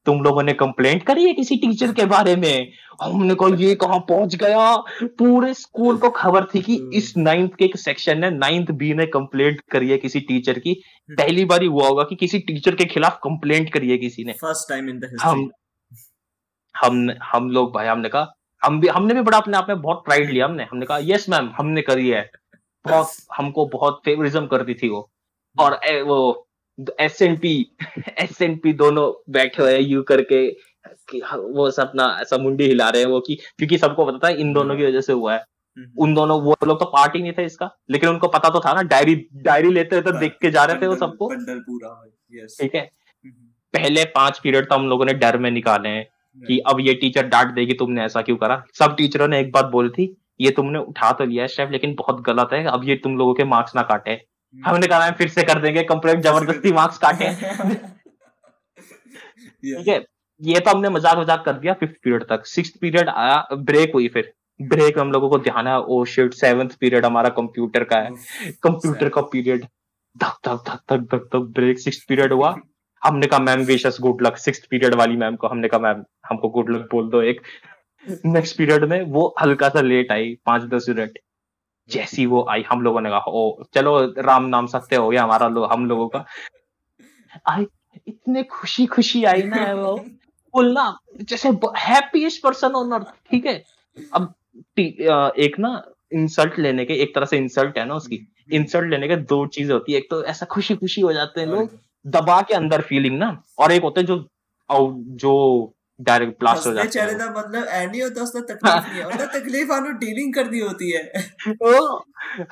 तुम लोगों ने कंप्लेंट करी है किसी टीचर के बारे में? हमने कहा ये कहा पहुँच गया? पूरे स्कूल को खबर थी कि हम्म। इस नाइन्थ के एक सेक्शन ने नाइन्थ बी ने कंप्लेंट करी है किसी टीचर की। हम्म। पहली बार ही हुआ होगा कि किसी टीचर के खिलाफ कंप्लेंट करी है किसी ने।
फ़र्स्ट टाइम इन
हम हम हम लोग भाई हमने कहा हम भी हमने भी बड़ा अपने आप में बहुत प्राइड लिया हमने। हमने कहा यस मैम हमने करी है। बहुत हमको बहुत फेवरिज्म करती थी वो। और ए, वो S N P S N P दोनों बैठे हुए यू करके कि वो अपना ऐसा मुंडी हिला रहे हैं वो कि क्योंकि सबको पता था इन दोनों की वजह से हुआ है। उन दोनों वो लोग तो पार्टी नहीं थे इसका लेकिन उनको पता तो था ना डायरी डायरी लेते तो देख के जा रहे थे वो सबको। ठीक है। पहले पाँच पीरियड तो हम लोगों ने डर में निकाले हैं कि अब ये टीचर डांट देगी तुमने ऐसा क्यों करा? सब टीचरों ने एक बात बोली थी ये तुमने उठा तो लिया स्टेप लेकिन बहुत गलत है। अब ये तुम लोगों के मार्क्स ना काटे। हम्म। हमने कहा फिर से कर देंगे कंप्लेंट ज़बरदस्ती मार्क्स काटे। ठीक है? ये तो हमने मज़ाक मज़ाक कर दिया फिफ्थ पीरियड तक। सिक्स पीरियड आया ब्रेक हुई फिर। ब्रेक हम लोगों को ध्यान है ओ शिट सेवंथ पीरियड हमारा कंप्यूटर का है। कंप्यूटर का पीरियड धक धक धक धक धक धक ब्रेक सिक्स पीरियड हुआ। हमने कहा ma'am wishes good luck six period वाली मैम को हमने कहा मैम हमको गुड लक बोल दो एक। नेक्स्ट पीरियड में वो हल्का सा लेट आई पाँच दस मिनट जैसी वो आई हम लोगों ने कहा ओ चलो राम नाम सत्य हो गया हमारा लो, हम लोगों का। आई इतने खुशी खुशी आई ना वो। बोलना जैसे हैप्पीएस्ट पर्सन ऑन अर्थ ठीक है? अब एक ना इंसल्ट लेने के एक तरह से इंसल्ट है ना उसकी। इंसल्ट लेने के दो चीज़ होती है। एक तो ऐसा खुशी खुशी हो जाते हैं लोग दबा के अंदर फीलिंग ना और एक होते हैं जो जो डायरेक्ट ब्लास्ट हो जाता है चेहरे
दा मतलब ऐ नहीं होता उसका तकलीफ़ नहीं है। उसका तकलीफ़ आनो डीलिंग कर दी होती है।
वो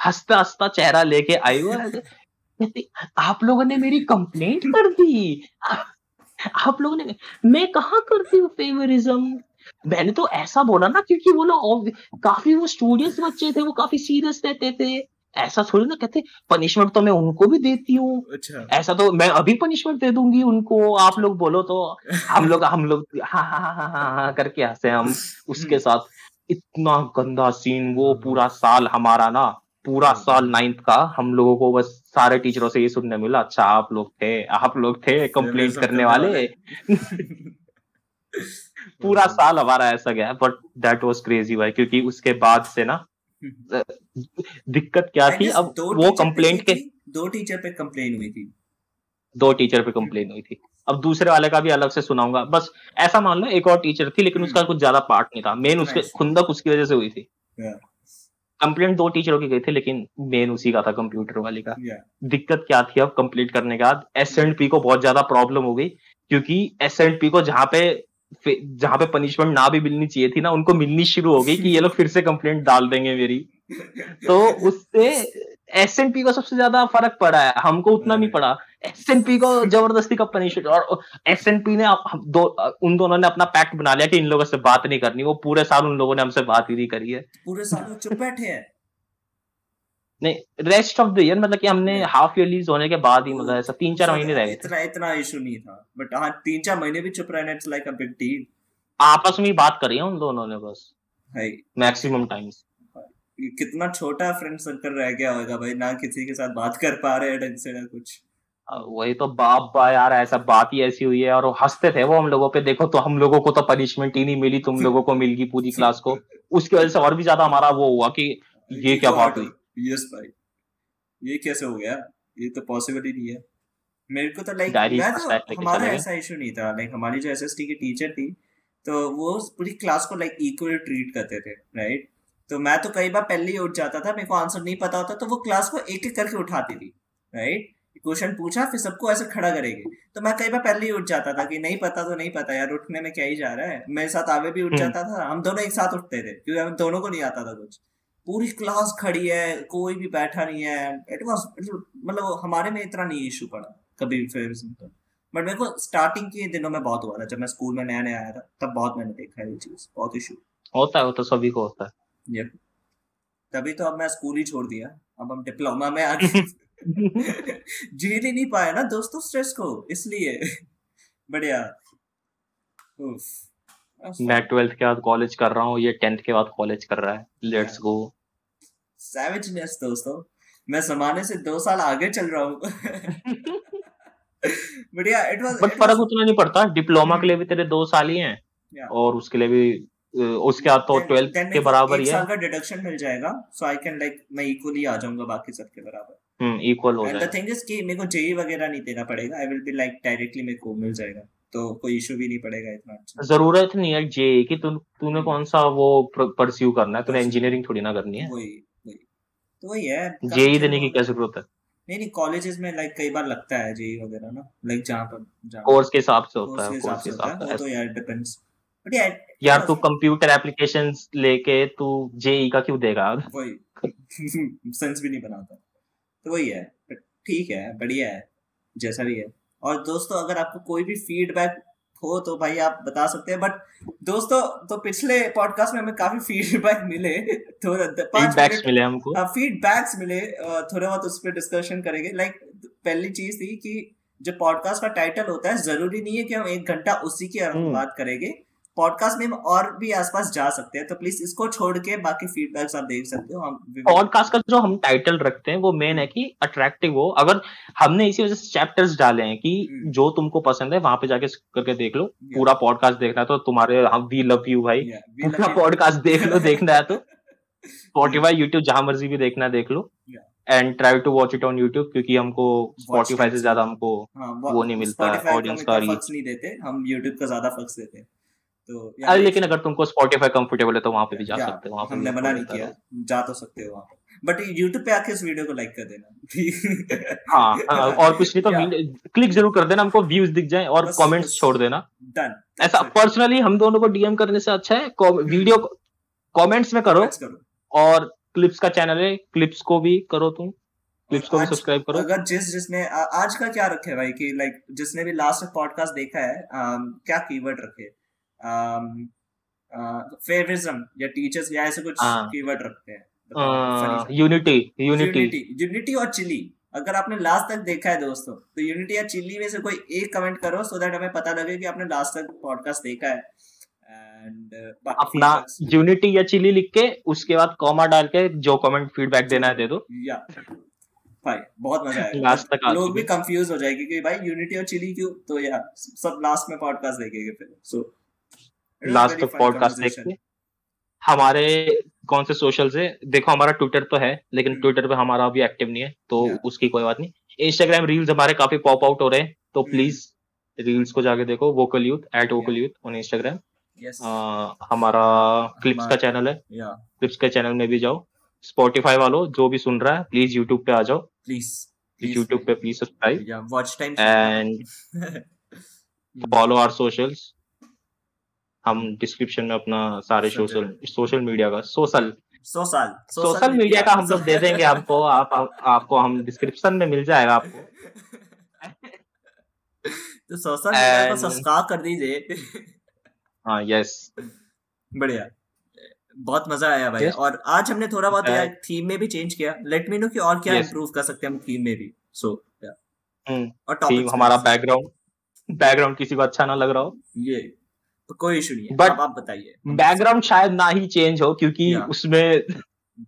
हंसता हंसता चेहरा लेके आई हुआ आप लोगों ने मेरी कंप्लेंट कर दी? आप लोगों ने मैं कहा करती हूँ फेवरिज्म मैंने तो ऐसा बोला ना क्योंकि वो लोग काफ़ी वो स्टूडियस बच्चे थे वो काफ़ी सीरियस रहते थे। ऐसा थोड़ी ना कहते पनिशमेंट तो मैं उनको भी देती हूँ। अच्छा। ऐसा तो मैं अभी पनिशमेंट दे दूँगी उनको। आप लोग बोलो तो हम लोग हम लोग हाँ हाँ हाँ हाँ हाँ, हाँ करके हंसे हम उसके साथ। इतना गंदा सीन वो पूरा साल हमारा ना पूरा साल नाइन्थ का हम लोगों को बस सारे टीचरों से ये सुनने मिला अच्छा आप लोग थे आप लोग थे कंप्लेंट करने वाले। पूरा साल हमारा ऐसा गया बट दैट वाज क्रेजी भाई क्योंकि उसके बाद से ना दिक्कत क्या थी? अब वो कंप्लेंट के
दो टीचर पे कंप्लेन हुई थी।
दो टीचर पे कंप्लेन हुई थी। अब दूसरे वाले का भी अलग से सुनाऊँगा। बस ऐसा मान लो एक और टीचर थी लेकिन उसका कुछ ज़्यादा पार्ट नहीं था। मेन उसके खुंदक उसकी वजह से हुई थी। कंप्लेंट दो टीचरों की गई थी लेकिन मेन उसी का था कंप्यूटर वाले का। दिक्कत क्या थी अब कंप्लीट करने के बाद? एस एंड पी को बहुत ज़्यादा प्रॉब्लम हो गई क्योंकि एस एंड पी को जहाँ पे जहाँ पे पनिशमेंट ना भी मिलनी चाहिए थी ना, उनको मिलनी शुरू हो गई कि ये लोग फिर से कंप्लेंट डाल देंगे मेरी। तो उससे एस एन पी को सबसे ज़्यादा फ़र्क पड़ा है। हमको उतना नहीं पड़ा। एस एन पी को ज़बरदस्ती का पनिशमेंट और एस एन पी ने दो, उन दोनों ने अपना पैक्ट बना लिया कि इन लोगों से बात नहीं करनी। वो पूरे साल उन लोगों ने हमसे बात ही नहीं करी है।
पूरे साल चुप बैठे हैं।
नहीं रेस्ट ऑफ़ द ईयर मतलब कि हमने हाफ़ ईयरली होने के बाद ही मतलब ऐसा तीन चार महीने रह गए
इतना इतना इशू नहीं था। बट हाँ तीन चार महीने भी चुप रहना it's like a big deal
आपस में बात करी है उन दोनों ने बस।
है
मैक्सिमम टाइम्स
कितना छोटा फ्रेंड सर्कल रह गया होगा भाई ना किसी के साथ बात कर पा रहे हैं ढंग से ना कुछ।
वही तो बाप बा यार ऐसा बात ही ऐसी हुई है और हँसते थे वो हम लोगों पे। देखो तो हम लोगों को तो पनिशमेंट ही नहीं मिली तुम लोगों को मिल गई पूरी क्लास को। उसकी वजह से और भी ज़्यादा हमारा वो हुआ कि ये क्या बात हुई।
यस भाई ये कैसे हो गया? ये तो पॉसिबल ही नहीं है। मेरे को तो लाइक तो हमारा ऐसा इशू नहीं था। लाइक हमारी जो एसएसटी की टीचर थी तो वो पूरी क्लास को लाइक इक्वल ट्रीट करते थे राइट तो मैं तो कई बार पहले ही उठ जाता था मेरे को आंसर नहीं पता होता तो वो क्लास को एक एक करके उठाती थी राइट क्वेश्चन पूछा फिर सबको ऐसे खड़ा करेगी। तो मैं कई बार पहले ही उठ जाता था कि नहीं पता तो नहीं पता यार उठने में क्या ही जा रहा है। मेरे साथ आगे भी उठ हम्म। जाता था हम दोनों एक साथ उठते थे क्योंकि हम दोनों को नहीं आता था कुछ। पूरी क्लास खड़ी है कोई भी बैठा नहीं है। इट वॉज़ मतलब हमारे में इतना नहीं इशू पड़ा कभी फिर बट मेरे को स्टार्टिंग के दिनों में बहुत हुआ था। जब मैं स्कूल में नया नया आया था तब बहुत मैंने देखा है ये चीज़ बहुत इशू
होता है वो तो सभी को होता है।
ये तभी तो अब मैं स्कूल ही छोड़ दिया। अब हम डिप्लोमा में आ गए झेल ही नहीं पाया ना दोस्तों स्ट्रेस को इसलिए। बढ़िया
मैं ट्वेल्थ के बाद कॉलेज कर रहा हूँ ये टेंथ के बाद कॉलेज कर रहा है। लेट्स गो
सैवेजनेस दोस्तों। मैं समाने से दो साल आगे चल रहा हूँ। बढ़िया इट वाज
बट फ़र्क उतना नहीं पड़ता। डिप्लोमा के लिए भी तेरे दो साल ही हैं। और उसके लिए भी उसके बाद तो ट्वेल्थ के बराबर ही है।
साल का डिडक्शन मिल जाएगा। सो आई कैन लाइक मैं इक्वली आ जाऊँगा बाकी सबके बराबर।
हम्म इक्वल हो
जाएगा एंड द थिंग इज़ कि मेरे को जेई वगैरह नहीं देना पड़ेगा। I will be like directly मेरे को मिल जाएगा। तो कोई इशू भी नहीं पड़ेगा इतना अच्छा।
ज़रूरत नहीं है जे कि तू तूने कौन सा वो परस्यू करना है? तूने इंजीनियरिंग थोड़ी ना करनी है।
वही वही। तो वही है
जेई देने की क्या ज़रूरत है?
नहीं नहीं कॉलेजेस में लाइक कई बार लगता है जेई वगैरह ना लाइक जहाँ पर
कोर्स के हिसाब से होता है कोर्स के हिसाब
से। तो यार डिपेंड्स
बट यार यार तू कंप्यूटर एप्लीकेशंस लेके तू जेई का क्यों देगा?
वही। सेंस भी नहीं बनाता। तो वही है ठीक है बढ़िया है जैसा भी है। और दोस्तों अगर आपको कोई भी फीडबैक हो तो भाई आप बता सकते हैं बट दोस्तों तो पिछले पॉडकास्ट में हमें काफ़ी फीडबैक मिले थोड़ा
फीडबैक्स मिले हमको।
हाँ फीडबैक्स मिले थोड़े बहुत उस पर डिस्कशन करेंगे। लाइक पहली चीज़ थी कि जो पॉडकास्ट का टाइटल होता है ज़रूरी नहीं है कि हम एक घंटा उसी की हम्म। बात करेंगे। पॉडकास्ट में और भी आसपास जा सकते हैं तो प्लीज़ इसको छोड़ के बाकी फीडबैक्स आप देख सकते हो हम
पॉडकास्ट का जो हम टाइटल रखते हैं वो मेन है कि अट्रैक्टिव हो। अगर हमने इसी वजह से चैप्टर्स डाले हैं कि हम्म। जो तुमको पसंद है वहाँ पे जाके करके देख लो। पूरा पॉडकास्ट देखना है तो तुम्हारे हम वी लव यू भाई। पूरा पॉडकास्ट देख लो देखना है तो। स्पॉटिफाई यूट्यूब जहाँ मर्ज़ी भी देखना देख लो। And try to watch it on YouTube क्योंकि हमको स्पॉटिफाई से ज़्यादा हमको हाँ, वो नहीं मिलता ऑडियंस का
रीच नहीं देते हम यूट्यूब का ज़्यादा फक्स देते हैं।
तो अरे लेकिन अगर तुमको स्पॉटिफाई कंफर्टेबल है तो वहाँ पे भी जा सकते हो वहाँ
पे हमने मना नहीं किया जा तो सकते हो वहाँ बट YouTube पे आके इस वीडियो को लाइक कर देना।
हाँ, हाँ और कुछ नहीं तो क्लिक ज़रूर कर देना हमको व्यूज़ दिख जाए और कमेंट्स छोड़ देना।
डन
ऐसा पर्सनली हम दोनों को डीएम करने से अच्छा है वीडियो कमेंट्स में करो और क्लिप्स का चैनल है क्लिप्स को भी करो तुम क्लिप्स को भी सब्सक्राइब करो।
अगर जिस जिसने आज का क्या रखे भाई कि लाइक जिसने भी लास्ट पॉडकास्ट देखा है क्या कीवर्ड रखे? फेवरिज्म um, uh, या टीचर्स या ऐसे कुछ कीवर्ड हाँ। रखते हैं।
यूनिटी यूनिटी
यूनिटी और चिली अगर आपने लास्ट तक देखा है दोस्तों तो यूनिटी या चिल्ली में से कोई एक कमेंट करो सो दैट हमें पता लगे कि आपने लास्ट तक पॉडकास्ट देखा है।
Uh, अपना यूनिटी या चिली लिख के उसके बाद कॉमा डाल के जो कमेंट फीडबैक देना है दे दो।
या। भाई बहुत मज़ा आएगा लास्ट तक लोग भी कंफ्यूज हो जाएँगे कि भाई यूनिटी और चिली क्यों? तो यार सब लास्ट में पॉडकास्ट देखेंगे फिर। सो so,
लास्ट तक पॉडकास्ट देख के। हमारे कौन से सोशल से? देखो हमारा ट्विटर तो है लेकिन ट्विटर hmm. पे हमारा अभी एक्टिव नहीं है तो. उसकी कोई बात नहीं। इंस्टाग्राम रील्स हमारे काफ़ी पॉप आउट हो रहे हैं तो प्लीज़ hmm. रील्स को जाके देखो vocal youth at vocal youth on Instagram हमारा क्लिप्स का चैनल है। क्लिप्स के चैनल में भी जाओ। स्पॉटिफाई वालों जो भी सुन रहा है प्लीज़ यूट्यूब पे आ जाओ।
प्लीज़
यूट्यूब पे please subscribe watch time and follow our socials हम डिस्क्रिप्शन में अपना सारे सोशल सोशल मीडिया का सोशल
सोशल
सोशल मीडिया का हम लोग दे देंगे आपको आप, आपको हम डिस्क्रिप्शन में मिल जाएगा आपको।
तो सोशल मीडिया को सब्सक्राइब कर दीजिए।
हाँ यस
बढ़िया। बहुत मज़ा आया भाई। Yes. और आज हमने थोड़ा बहुत यार थीम में भी चेंज किया। लेट मी नो कि और क्या इंप्रूव yes. कर सकते हैं हम थीम में भी। So so,
yeah. और थीम हमारा बैकग्राउंड बैकग्राउंड किसी को अच्छा ना लग रहा हो।
ये। तो कोई इशू नहीं है। बट आप बताइए।
बैकग्राउंड शायद ना ही चेंज हो क्योंकि उसमें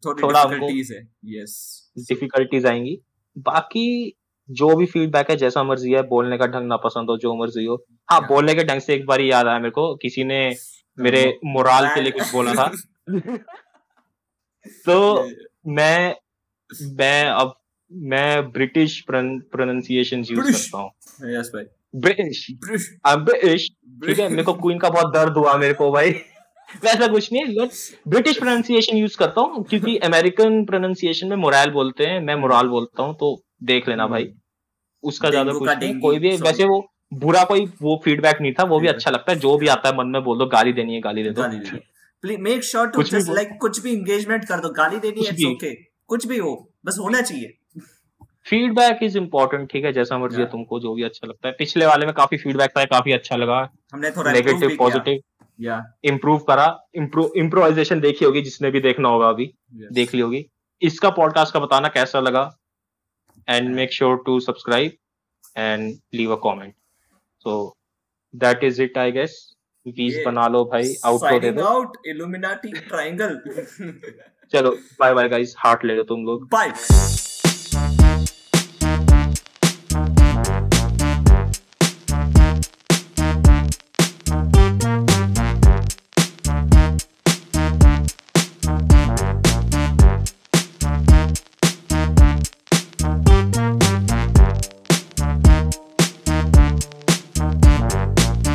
थोड़ा डिफिकल्टीज है। यस
डिफिकल्टीज आएँगी। बाकी जो भी फीडबैक है जैसा मर्ज़ी है बोलने का ढंग ना पसंद हो जो मर्ज़ी हो। हाँ बोलने के ढंग से एक बार याद आया मेरे को किसी ने मेरे मोराल के लिए कुछ बोला था। तो मैं मैं अब मैं ब्रिटिश प्रोनाउंसिएशन यूज़ करता हूँ।
यस भाई
ब्रिटिश। ब्रिटिश। ठीक है मेरे को क्वीन का बहुत दर्द हुआ मेरे को भाई। वैसा कुछ नहीं है ब्रिटिश प्रोनाउंसिएशन यूज़ करता हूँ क्योंकि अमेरिकन प्रोनाउंसिएशन में मोराल बोलते हैं मैं मोराल बोलता हूँ तो देख लेना भाई। उसका ज़्यादा कुछ नहीं कोई भी वैसे वो बुरा कोई वो फीडबैक नहीं था वो भी अच्छा लगता है जो भी आता है मन में बोल दो गाली देनी है गाली दे दो।
Make sure to just like कुछ भी एंगेजमेंट कर दो गाली देनी है ओके कुछ भी हो बस होना चाहिए।
फीडबैक इज़ इम्पोर्टेंट ठीक है? जैसा मर्ज़ी है तुमको जो भी अच्छा लगता है। पिछले वाले में काफ़ी फीडबैक था काफ़ी अच्छा लगा।
हमने थोड़ा
नेगेटिव पॉजिटिव या इम्प्रूव करा। इम्प्रोवाइजेशन देखी होगी जिसने भी देखना होगा अभी। देख ली होगी। इसका पॉडकास्ट का बताना कैसा लगा? And make sure to subscribe and leave a comment so that is it I guess please बना लो भाई आउटरो दे दो।
आउट इल्यूमिनाटी ट्रायंगल
चलो बाय बाय गाइस हार्ट ले लो तुम लोग।
बाय